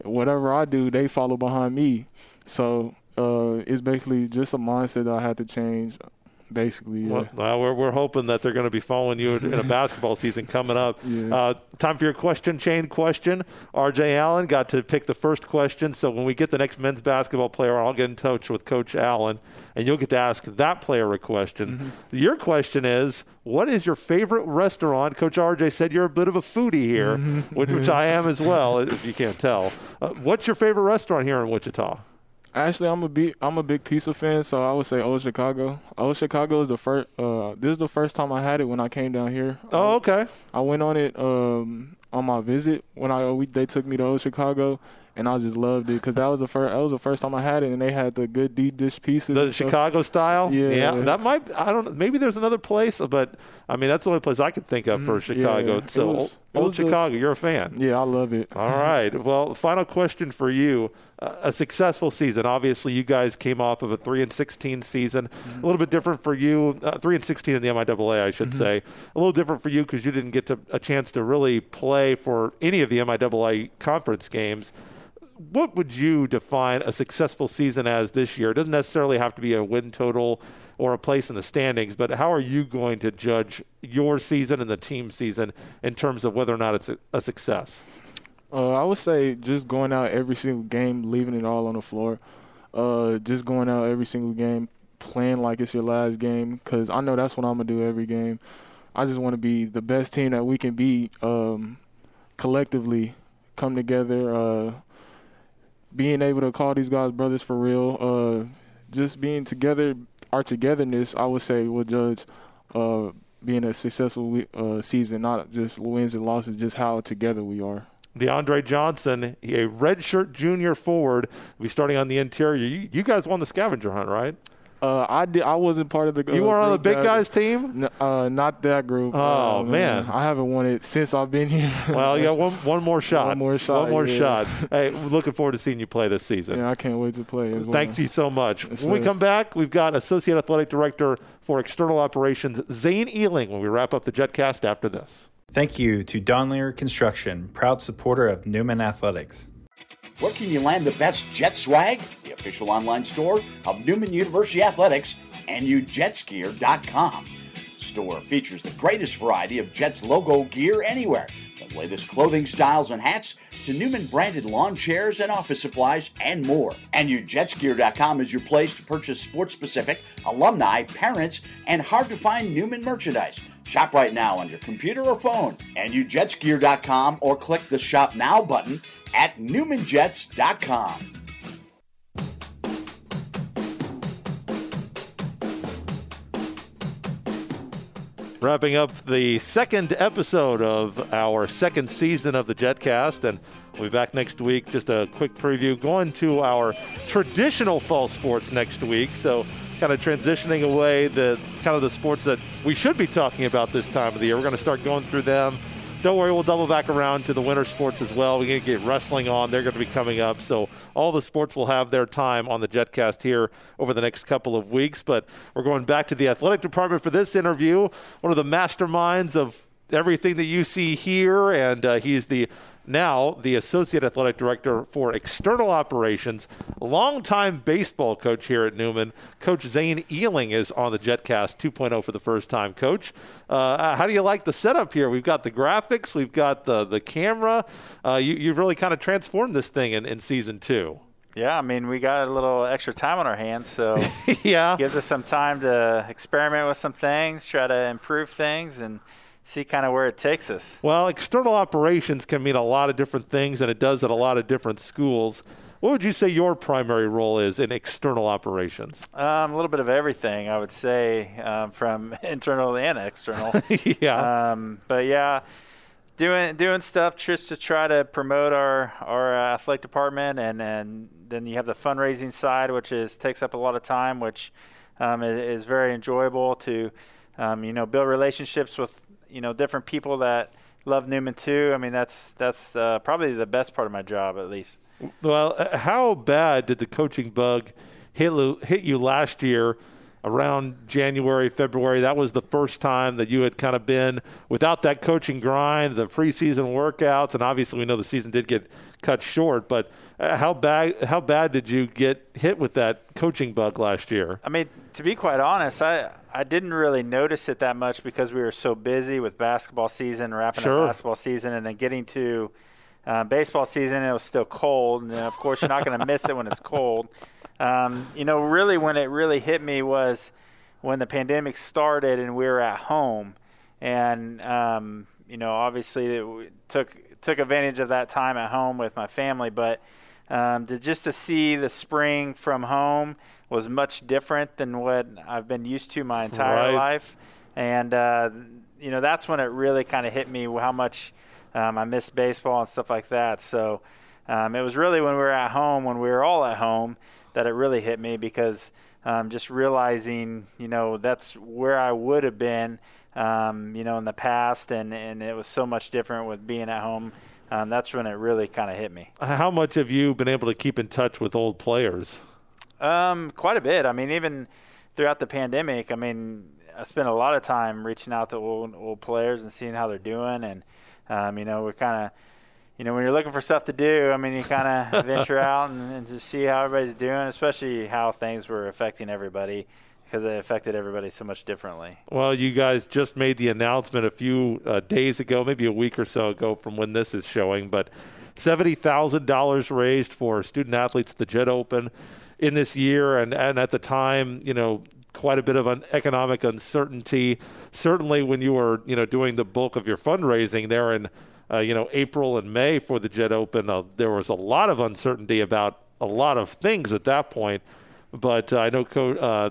[SPEAKER 7] whatever I do, they follow behind me. So uh, it's basically just a mindset that I had to change basically. Yeah.
[SPEAKER 2] Well, we're, we're hoping that they're going to be following you in a <laughs> basketball season coming up.
[SPEAKER 7] Yeah. Uh,
[SPEAKER 2] time for your question chain question. RJ Allen got to pick the first question. So when we get the next men's basketball player, I'll get in touch with Coach Allen, and you'll get to ask that player a question. Mm-hmm. Your question is what is your favorite restaurant? Coach RJ said you're a bit of a foodie here, mm-hmm. which, which I am as well, if you can't tell. Uh, what's your favorite restaurant here in Wichita?
[SPEAKER 7] Actually, I'm a big I'm a big pizza fan, so I would say Old Chicago. Old Chicago is the first. Uh, this is the first time I had it when I came down here.
[SPEAKER 2] Oh, okay.
[SPEAKER 7] I went on it um, on my visit when I we, they took me to Old Chicago, and I just loved it because that was the first that was the first time I had it, and they had the good deep dish pieces.
[SPEAKER 2] The Chicago style.
[SPEAKER 7] Yeah.
[SPEAKER 2] yeah, that might. I don't. Maybe there's another place, but I mean that's the only place I could think of for mm, Chicago.
[SPEAKER 7] Yeah,
[SPEAKER 2] so was, old, old Chicago, a, you're a fan.
[SPEAKER 7] Yeah, I love it.
[SPEAKER 2] All right. <laughs> Well, final question for you. Uh, a successful season. Obviously, you guys came off of a three and sixteen season. Mm-hmm. A little bit different for you. Uh, three and sixteen in the MIAA, I should mm-hmm. say. A little different for you because you didn't get to, a chance to really play for any of the MIAA conference games what would you define a successful season as this year? It doesn't necessarily have to be a win total or a place in the standings, but how are you going to judge your season and the team season in terms of whether or not it's a, a success?
[SPEAKER 7] Uh, I would say just going out every single game, leaving it all on the floor. Uh, just going out every single game, playing like it's your last game, because I know that's what I'm gonna do every game. I just want to be the best team that we can be um, collectively. Come together. Uh, being able to call these guys brothers for real, uh, just being together, our togetherness, I would say, will judge uh, being a successful uh, season, not just wins and losses, just how together we are.
[SPEAKER 2] DeAndre Johnson, a redshirt junior forward, will be starting on the interior. You, you guys won the scavenger hunt, right?
[SPEAKER 7] Uh, I did. I wasn't part of the.
[SPEAKER 2] Uh, you weren't on the big guys team.
[SPEAKER 7] uh, not that group.
[SPEAKER 2] Oh uh, man.
[SPEAKER 7] I haven't won it since I've been here. <laughs>
[SPEAKER 2] well, you got one one more shot.
[SPEAKER 7] One more shot.
[SPEAKER 2] One more
[SPEAKER 7] yeah.
[SPEAKER 2] shot. <laughs> Hey, looking forward to seeing you play this season.
[SPEAKER 7] Yeah, I can't wait to play. Well.
[SPEAKER 2] Thanks you so much. Yes, when we come back, we've got Associate Athletic Director for External Operations Zane Ehling when we wrap up the JetCast after this.
[SPEAKER 5] Thank you to Dondlinger Construction, proud supporter of Newman Athletics.
[SPEAKER 1] Where can you land the best jet swag? The official online store of Newman University Athletics, nujetsgear.com. Store features the greatest variety of Jets logo gear anywhere, the latest clothing styles and hats to Newman branded lawn chairs and office supplies and more. NUJetsgear.com is your place to purchase sports specific, alumni, parents, and hard to find Newman merchandise. Shop right now on your computer or phone. NUJetsgear.com or click the Shop Now button at NewmanJets.com.
[SPEAKER 2] Wrapping up the second episode of our second season of the Jetcast, and we'll be back next week. Just a quick preview going to our traditional fall sports next week. So, kind of transitioning away the kind of the sports that we should be talking about this time of the year. We're going to start going through them don't worry, we'll double back around to the winter sports as well. We're going to get wrestling on. They're going to be coming up. So all the sports will have their time on the JetCast here over the next couple of weeks. But we're going back to the athletic department for this interview. One of the masterminds of everything that you see here, and uh, he's the now the Associate Athletic Director for External Operations, longtime baseball coach here at Newman. Coach Zane Ehling is on the JetCast 2.0 for the first time. Coach, uh, how do you like the setup here? We've got the graphics, we've got the, the camera. Uh, you, have really kind of transformed this thing in, in season two.
[SPEAKER 5] Yeah, I mean, we got a little extra time on our hands, so <laughs>
[SPEAKER 2] yeah,
[SPEAKER 5] gives us some time to experiment with some things, try to improve things, and – see kind of where it takes us.
[SPEAKER 2] Well, external operations can mean a lot of different things, and it does at a lot of different schools. What would you say your primary role is in external operations?
[SPEAKER 5] Um, a little bit of everything, I would say, um, from <laughs> internal and external. <laughs>
[SPEAKER 2] yeah.
[SPEAKER 5] Um, but yeah, doing doing stuff just to try to promote our our uh, athletic department, and and then you have the fundraising side, which is takes up a lot of time, which um, is, is, very enjoyable to. Um, you know, build relationships with you know different people that love Newman too. I mean, that's that's uh, probably the best part of my job, at least.
[SPEAKER 2] Well, uh, how bad did the coaching bug hit hit you last year? Around January, February, that was the first time that you had kind of been without that coaching grind, the preseason workouts, and obviously we know the season did get cut short. But uh, how bad how bad did you get hit with that coaching bug last year?
[SPEAKER 5] I mean, to be quite honest, I I didn't really notice it that much because we were so busy with basketball season, wrapping
[SPEAKER 2] sure.
[SPEAKER 5] up basketball season, and then getting to uh, baseball season. It was still cold, and of course, you're not going <laughs> to miss it when it's cold. Um, you know, really, when it really hit me was when the pandemic started and we were at home, and um, you know, obviously, it took took advantage of that time at home with my family, but um, to just to see the spring from home was much different than what I've been used to my entire
[SPEAKER 2] right.
[SPEAKER 5] life, and uh, you know that's when it really kind of hit me how much um, I missed baseball and stuff like that. So um, it was really when we were at home, when we were all at home, that it really hit me because um, just realizing, you know, that's where I would have been, um, you know, in the past, and and it was so much different with being at home um, that's when it really kind of hit me.
[SPEAKER 2] How much have you been able to keep in touch with old players?
[SPEAKER 5] Um, quite a bit. I mean, even throughout the pandemic, I mean, I spent a lot of time reaching out to old old players and seeing how they're doing, and um, you know, we're kind of, you know, when you're looking for stuff to do, I mean, you kind of <laughs> venture out and, and to see how everybody's doing, especially how things were affecting everybody because it affected everybody so much differently.
[SPEAKER 2] Well, you guys just made the announcement a few uh, days ago, maybe a week or so ago from when this is showing, but $70,000 raised for student athletes at the Jet Open in this year. And, and at the time, you know, quite a bit of an economic uncertainty. Certainly when you were, you know, doing the bulk of your fundraising there in, uh, you know, April and May for the Jet Open, uh, there was a lot of uncertainty about a lot of things at that point. But uh, I know Co- uh,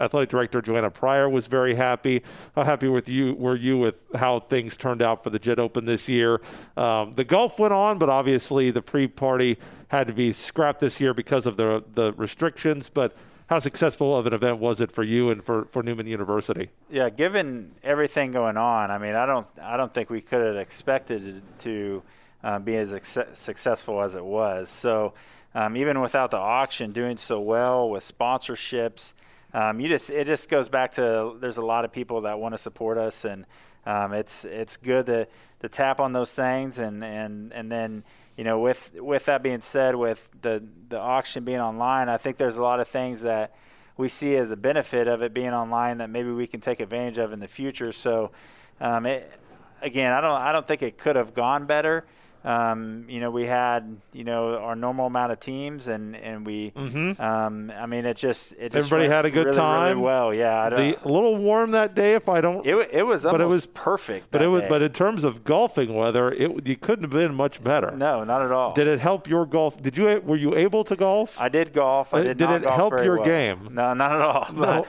[SPEAKER 2] athletic director Joanna Pryor was very happy. How happy with you were you with how things turned out for the Jet Open this year? Um, the golf went on, but obviously the pre-party had to be scrapped this year because of the the restrictions. But how successful of an event was it for you and for, for Newman University?
[SPEAKER 5] Yeah, given everything going on, I mean, I don't I don't think we could have expected it to uh, be as ex- successful as it was. So. Um, even without the auction doing so well with sponsorships, um, you just it just goes back to there's a lot of people that want to support us, and um, it's it's good to to tap on those things and and and then you know with with that being said, with the the auction being online, I think there's a lot of things that we see as a benefit of it being online that maybe we can take advantage of in the future. So, um, it, again, I don't I don't think it could have gone better. Um, you know, we had you know our normal amount of teams, and and we.
[SPEAKER 2] Mm-hmm.
[SPEAKER 5] Um, I mean, it just it just
[SPEAKER 2] Everybody had a good
[SPEAKER 5] really,
[SPEAKER 2] time.
[SPEAKER 5] Really well, yeah.
[SPEAKER 2] The, a little warm that day, if I don't.
[SPEAKER 5] it, it was
[SPEAKER 2] but it was
[SPEAKER 5] perfect.
[SPEAKER 2] but it was.
[SPEAKER 5] day.
[SPEAKER 2] But in terms of golfing weather, it you couldn't have been much better.
[SPEAKER 5] no, not at all.
[SPEAKER 2] Did it help your golf? Did you were you able to golf?
[SPEAKER 5] I did golf. I
[SPEAKER 2] Uh,
[SPEAKER 5] did,
[SPEAKER 2] did it help your
[SPEAKER 5] well.
[SPEAKER 2] game?
[SPEAKER 5] No, not at all.
[SPEAKER 2] No.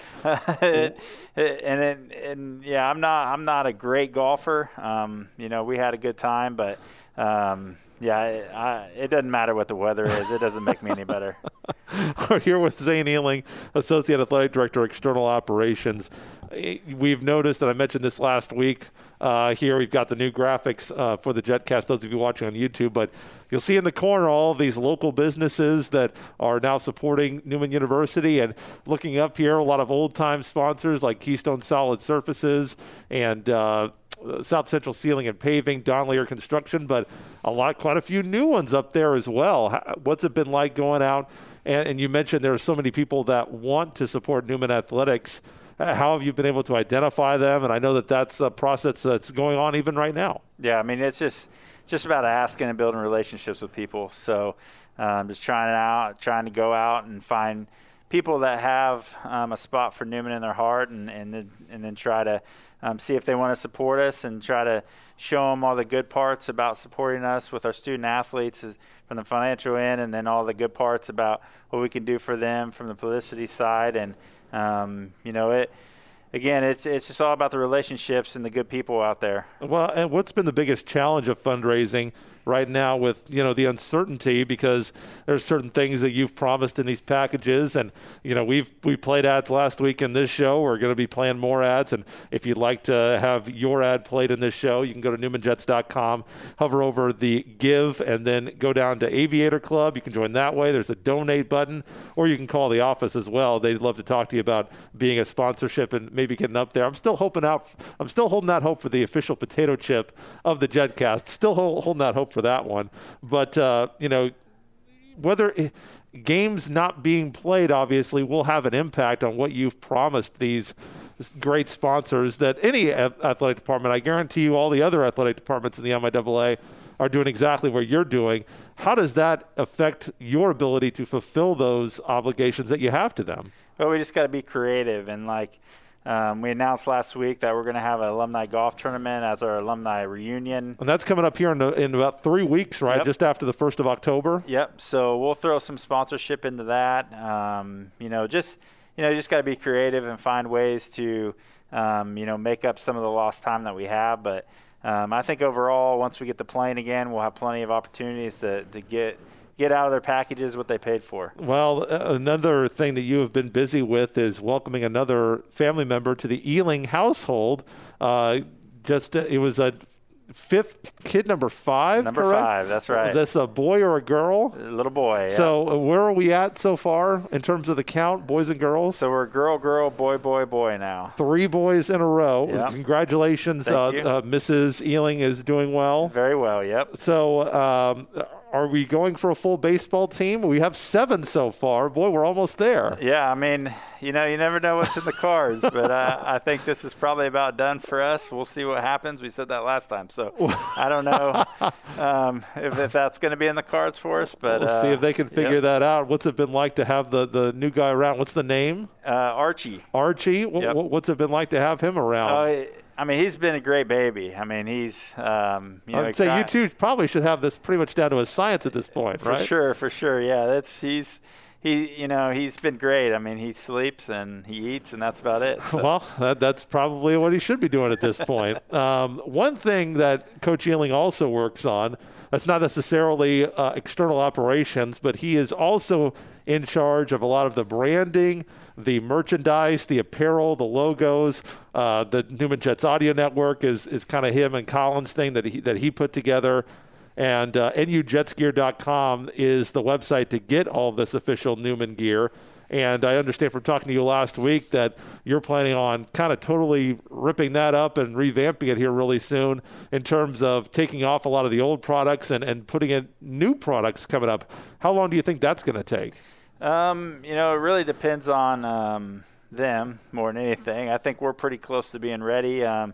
[SPEAKER 5] It, <laughs> and it, and yeah, I'm not I'm not a great golfer. Um, you know, we had a good time, but um, yeah, it, I, it doesn't matter what the weather is. It doesn't make me any better. <laughs>
[SPEAKER 2] We're here with Zane Ehling, Associate Athletic Director, External Operations. Eh, We've noticed, and I mentioned this last week. Uh, here we've got the new graphics uh, for the JetCast. Those of you watching on YouTube, but you'll see in the corner all of these local businesses that are now supporting Newman University. And looking up here, a lot of old-time sponsors like Keystone Solid Surfaces and. Uh, South Central Sealing and Paving, Dondlinger Construction, but a lot, quite a few new ones up there as well. What's it been like going out? And, and you mentioned there are so many people that want to support Newman Athletics. Uh, How have you been able to identify them? And I know that that's a process that's going on even right now.
[SPEAKER 5] Yeah, I mean it's just just about asking and building relationships with people. So um, just trying it out, trying to go out and find people that have um, a spot for Newman in their heart, and and then and then try to um, see if they want to support us and try to show them all the good parts about supporting us with our student athletes from the financial end, and then all the good parts about what we can do for them from the publicity side, and um, you know it. Again, it's it's just all about the relationships and the good people out there.
[SPEAKER 2] Well, and what's been the biggest challenge of fundraising right now with you know the uncertainty because there's certain things that you've promised in these packages. And you know we've we played ads last week in this show. We're going to be playing more ads. And if you'd like to have your ad played in this show you can go to newmanjets.com hover over the give and then go down to aviator club. You can join that way. There's a donate button or you can call the office as well. They'd love to talk to you about being a sponsorship and maybe getting up there. I'm still hoping out i'm still holding that hope for the official potato chip of the jetcast. Still hold, holding that hope for that one. But uh, you know whether games not being played obviously will have an impact on what you've promised these great sponsors that any athletic department i guarantee you all the other athletic departments in the miaa are doing exactly what you're doing. How does that affect your ability to fulfill those obligations that you have to them?
[SPEAKER 5] Well, we just got to be creative and like um, we announced last week that we're going to have an alumni golf tournament as our alumni reunion.
[SPEAKER 2] and that's coming up here in, in about three weeks right
[SPEAKER 5] Yep.
[SPEAKER 2] just after the first of october
[SPEAKER 5] Yep. So we'll throw some sponsorship into that. Um, you know, just you know, just got to be creative and find ways to um, you know make up some of the lost time that we have. But um, I think overall, once we get the plane again, we'll have plenty of opportunities to, to get get out of their packages what they paid for.
[SPEAKER 2] Well, uh, another thing that you have been busy with is welcoming another family member to the Ehling household. Uh, just uh, it was a fifth kid, number five.
[SPEAKER 5] Number
[SPEAKER 2] correct?
[SPEAKER 5] five, that's right.
[SPEAKER 2] That's a boy or a girl.
[SPEAKER 5] A little boy. yeah.
[SPEAKER 2] So uh, where are we at so far in terms of the count, boys and girls?
[SPEAKER 5] so we're girl, girl, boy, boy, boy now.
[SPEAKER 2] Three boys in a row.
[SPEAKER 5] Yeah.
[SPEAKER 2] Congratulations, uh, uh, Mrs. Ehling is doing well.
[SPEAKER 5] Very well. Yep.
[SPEAKER 2] So, um, are we going for a full baseball team? We have seven so far. Boy, we're almost there.
[SPEAKER 5] Yeah, I mean, you know, you never know what's in the cards, but uh, I think this is probably about done for us. We'll see what happens. We said that last time, so I don't know <laughs> um, if, if that's going to be in the cards for us. But
[SPEAKER 2] We'll
[SPEAKER 5] uh,
[SPEAKER 2] see if they can figure
[SPEAKER 5] yep.
[SPEAKER 2] that out. What's it been like to have the, the new guy around? What's the name?
[SPEAKER 5] Uh, Archie.
[SPEAKER 2] Archie.
[SPEAKER 5] Yep.
[SPEAKER 2] wh- What's it been like to have him around?
[SPEAKER 5] I mean, he's been a great baby. I mean, he's um, you know,
[SPEAKER 2] I would say you two probably should have this pretty much down to a science at this point,
[SPEAKER 5] for
[SPEAKER 2] right?
[SPEAKER 5] sure, for sure. Yeah, that's he's he. You know, he's been great. I mean, he sleeps and he eats, and that's about it. So. <laughs>
[SPEAKER 2] Well, that, that's probably what he should be doing at this point. <laughs> um, one thing that Coach Ehling also works on, that's not necessarily uh, external operations, but he is also in charge of a lot of the branding, the merchandise, the apparel, the logos. Uh, the Newman Jets Audio Network is, is kind of him and Colin's thing that he, that he put together. And uh, NUJetsgear.com is the website to get all this official Newman gear. And I understand from talking to you last week that you're planning on kind of totally ripping that up and revamping it here really soon in terms of taking off a lot of the old products and, and putting in new products coming up. How long do you think that's going to take?
[SPEAKER 5] Um, you know, it really depends on um, them more than anything. I think we're pretty close to being ready. Um,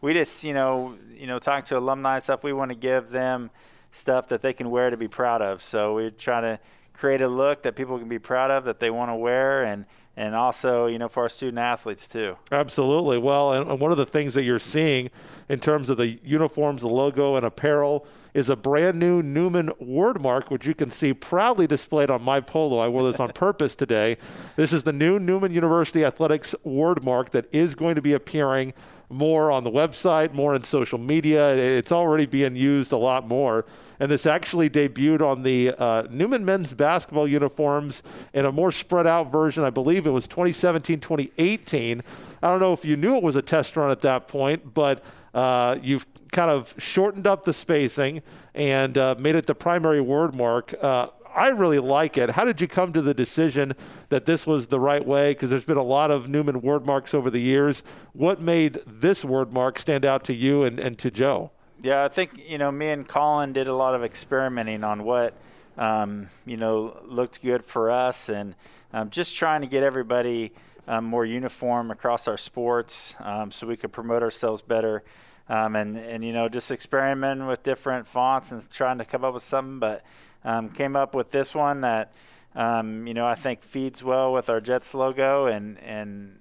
[SPEAKER 5] we just, you know, you know, talking to alumni stuff, we want to give them stuff that they can wear to be proud of. So we try to create a look that people can be proud of, that they want to wear, and and also you know for our student athletes too.
[SPEAKER 2] Absolutely. Well, and one of the things that you're seeing in terms of the uniforms, the logo, and apparel is a brand new Newman word mark, which you can see proudly displayed on my polo. I wore this on purpose today. This is the new Newman University Athletics word mark that is going to be appearing more on the website, more in social media. It's already being used a lot more and this actually debuted on the uh, Newman men's basketball uniforms in a more spread out version. I believe it was 2017 2018. I don't know if you knew it was a test run at that point, but uh, you've kind of shortened up the spacing and uh, made it the primary word mark. Uh, I really like it. How did you come to the decision that this was the right way? Because there's been a lot of Newman word marks over the years. What made this word mark stand out to you and, and to Joe?
[SPEAKER 5] Yeah, I think you know me and Colin did a lot of experimenting on what um, you know looked good for us, and um, just trying to get everybody um, more uniform across our sports, um, so we could promote ourselves better. Um, and and you know just experimenting with different fonts and trying to come up with something, but um, came up with this one that you know I think feeds well with our Jets logo and and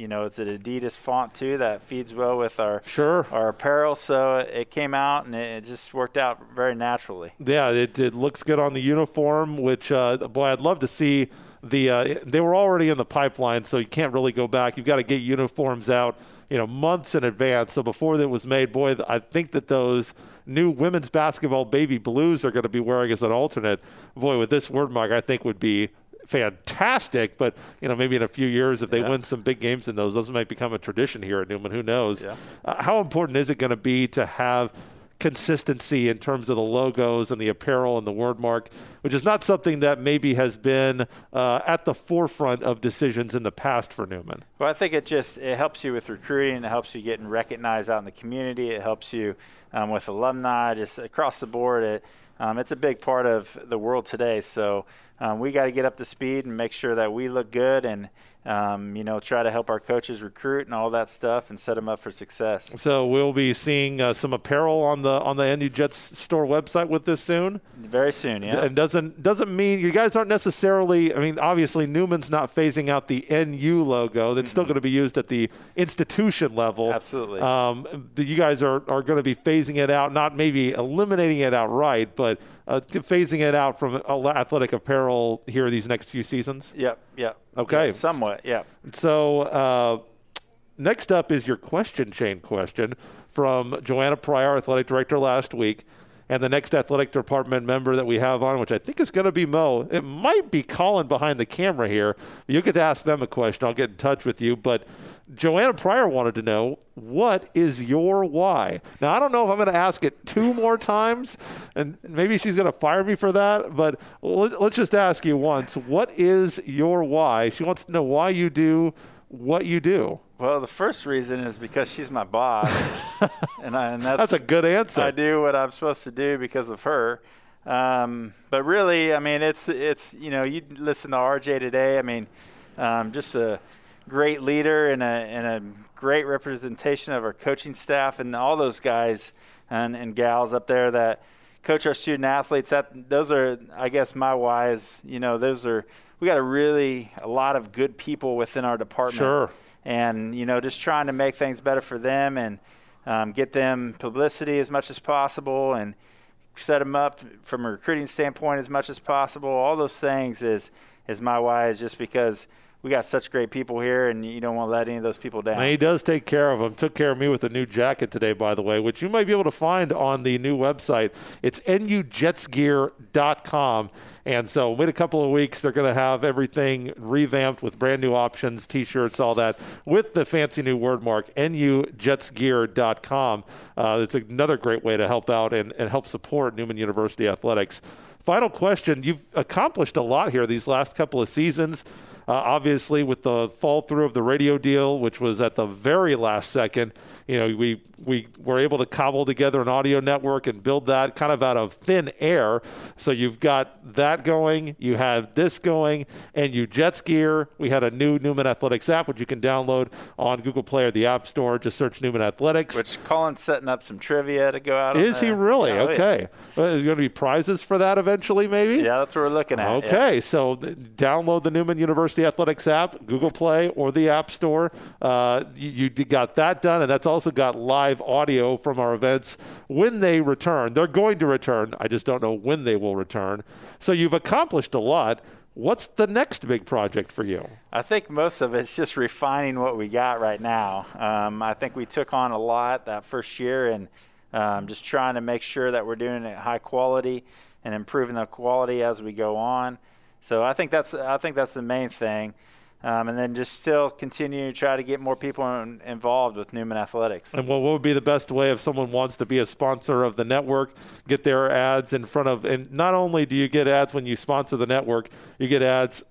[SPEAKER 5] you know it's an Adidas font too that feeds well with our
[SPEAKER 2] sure
[SPEAKER 5] our apparel. So it came out and it just worked out very naturally.
[SPEAKER 2] Yeah, it, it looks good on the uniform. Which uh, boy, I'd love to see the. Uh, they were already in the pipeline, so you can't really go back. You've got to get uniforms out, you know, months in advance. So before that was made, boy, I think that those new women's basketball baby blues are going to be wearing as an alternate. Boy, with this word mark, I think would be fantastic. But you know, maybe in a few years, if they yeah. win some big games in those, those might become a tradition here at Newman. Who knows?
[SPEAKER 5] Yeah.
[SPEAKER 2] Uh, how important is it going to be to have consistency in terms of the logos and the apparel and the word mark, which is not something that maybe has been uh, at the forefront of decisions in the past for Newman.
[SPEAKER 5] Well, I think it just it helps you with recruiting. It helps you getting recognized out in the community. It helps you um, with alumni, just across the board. It um, it's a big part of the world today. So um, we got to get up to speed and make sure that we look good and um, you know try to help our coaches recruit and all that stuff and set them up for success.
[SPEAKER 2] So we'll be seeing uh, some apparel on the on the NU Jets store website with this soon.
[SPEAKER 5] Very soon, yeah.
[SPEAKER 2] And doesn't doesn't mean you guys aren't necessarily. I mean, obviously Newman's not phasing out the NU logo. That's mm-hmm. still going to be used at the institution level.
[SPEAKER 5] Absolutely.
[SPEAKER 2] Um, you guys are are going to be phasing it out, not maybe eliminating it outright, but uh, phasing it out from athletic apparel here these next few seasons?
[SPEAKER 5] Yep, yep.
[SPEAKER 2] Okay.
[SPEAKER 5] Yeah, somewhat, yeah.
[SPEAKER 2] So uh, next up is your question chain question from Joanna Pryor, athletic director last week. And the next athletic department member that we have on, which I think is going to be Mo, it might be Colin behind the camera here. You get to ask them a question. I'll get in touch with you. But Joanna Pryor wanted to know what is your why? Now, I don't know if I'm going to ask it two more times, and maybe she's going to fire me for that, but let's just ask you once. What is your why? She wants to know why you do what you do.
[SPEAKER 5] Well, the first reason is because she's my boss, <laughs> and, I, and that's,
[SPEAKER 2] that's a good answer.
[SPEAKER 5] I do what I'm supposed to do because of her. Um, but really, I mean, it's it's you know, you listen to RJ today. I mean, um, just a great leader and a, and a great representation of our coaching staff and all those guys and, and gals up there that coach our student athletes. That those are, I guess, my whys. You know, those are we got a really a lot of good people within our department.
[SPEAKER 2] Sure.
[SPEAKER 5] And you know, just trying to make things better for them and um, get them publicity as much as possible and set them up from a recruiting standpoint as much as possible. All those things is is my why is just because we got such great people here, and you don't want to let any of those people down.
[SPEAKER 2] And he does take care of them. Took care of me with a new jacket today, by the way, which you might be able to find on the new website. It's nujetsgear.com. And so, wait a couple of weeks, they're going to have everything revamped with brand new options, t shirts, all that, with the fancy new word mark, nujetsgear.com. Uh, it's another great way to help out and, and help support Newman University athletics. Final question You've accomplished a lot here these last couple of seasons. Uh, obviously, with the fall through of the radio deal, which was at the very last second, you know, we we were able to cobble together an audio network and build that kind of out of thin air. So you've got that going, you have this going, and you Jets gear. We had a new Newman Athletics app, which you can download on Google Play or the App Store. Just search Newman Athletics.
[SPEAKER 5] Which Colin's setting up some trivia to go out.
[SPEAKER 2] Is he really?
[SPEAKER 5] Oh,
[SPEAKER 2] okay. Yeah. Is going to be prizes for that eventually, maybe?
[SPEAKER 5] Yeah, that's what we're looking at.
[SPEAKER 2] Okay,
[SPEAKER 5] yeah.
[SPEAKER 2] so download the Newman University Athletics app, Google Play or the App Store. Uh, you, you got that done, and that's also got live audio from our events when they return. They're going to return. I just don't know when they will return. So you've accomplished a lot. What's the next big project for you?
[SPEAKER 5] I think most of it's just refining what we got right now. Um, I think we took on a lot that first year and um, just trying to make sure that we're doing it high quality and improving the quality as we go on. So I think that's I think that's the main thing. Um, and then just still continue to try to get more people in, involved with Newman Athletics.
[SPEAKER 2] And what would be the best way if someone wants to be a sponsor of the network, get their ads in front of, and not only do you get ads when you sponsor the network, you get ads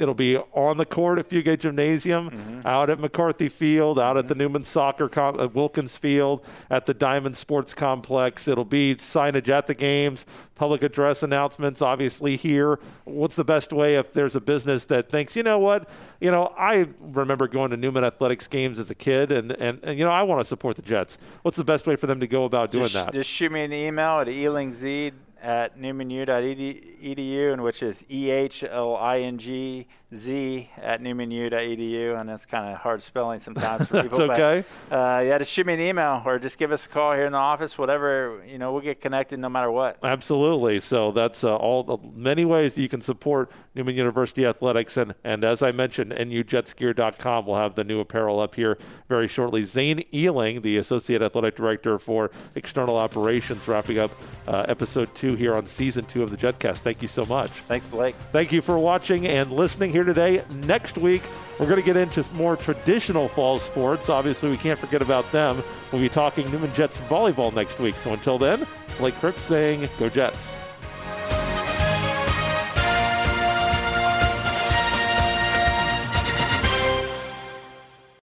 [SPEAKER 2] It'll be on the court at Fugate Gymnasium, mm-hmm. out at McCarthy Field, out mm-hmm. at the Newman Soccer Com- at Wilkins Field, at the Diamond Sports Complex. It'll be signage at the games, public address announcements, obviously here. What's the best way if there's a business that thinks, you know what, you know, I remember going to Newman Athletics games as a kid, and, and, and you know, I want to support the Jets. What's the best way for them to go about doing
[SPEAKER 5] just,
[SPEAKER 2] that?
[SPEAKER 5] Just shoot me an email at elingz at newmanu.edu, and which is E H L I N G Z at newmanu.edu, and that's kind of hard spelling sometimes for <laughs> people.
[SPEAKER 2] That's okay.
[SPEAKER 5] But, uh, yeah, just shoot me an email or just give us a call here in the office. Whatever you know, we'll get connected no matter what.
[SPEAKER 2] Absolutely. So that's uh, all the many ways that you can support Newman University athletics, and and as I mentioned, nujetsgear.com will have the new apparel up here very shortly. Zane Ehling, the associate athletic director for external operations, wrapping up uh, episode two here on season two of the JetCast. Thank you so much.
[SPEAKER 5] Thanks, Blake.
[SPEAKER 2] Thank you for watching and listening here today. Next week, we're going to get into more traditional fall sports. Obviously, we can't forget about them. We'll be talking Newman Jets volleyball next week. So until then, Blake Cripps saying, Go Jets.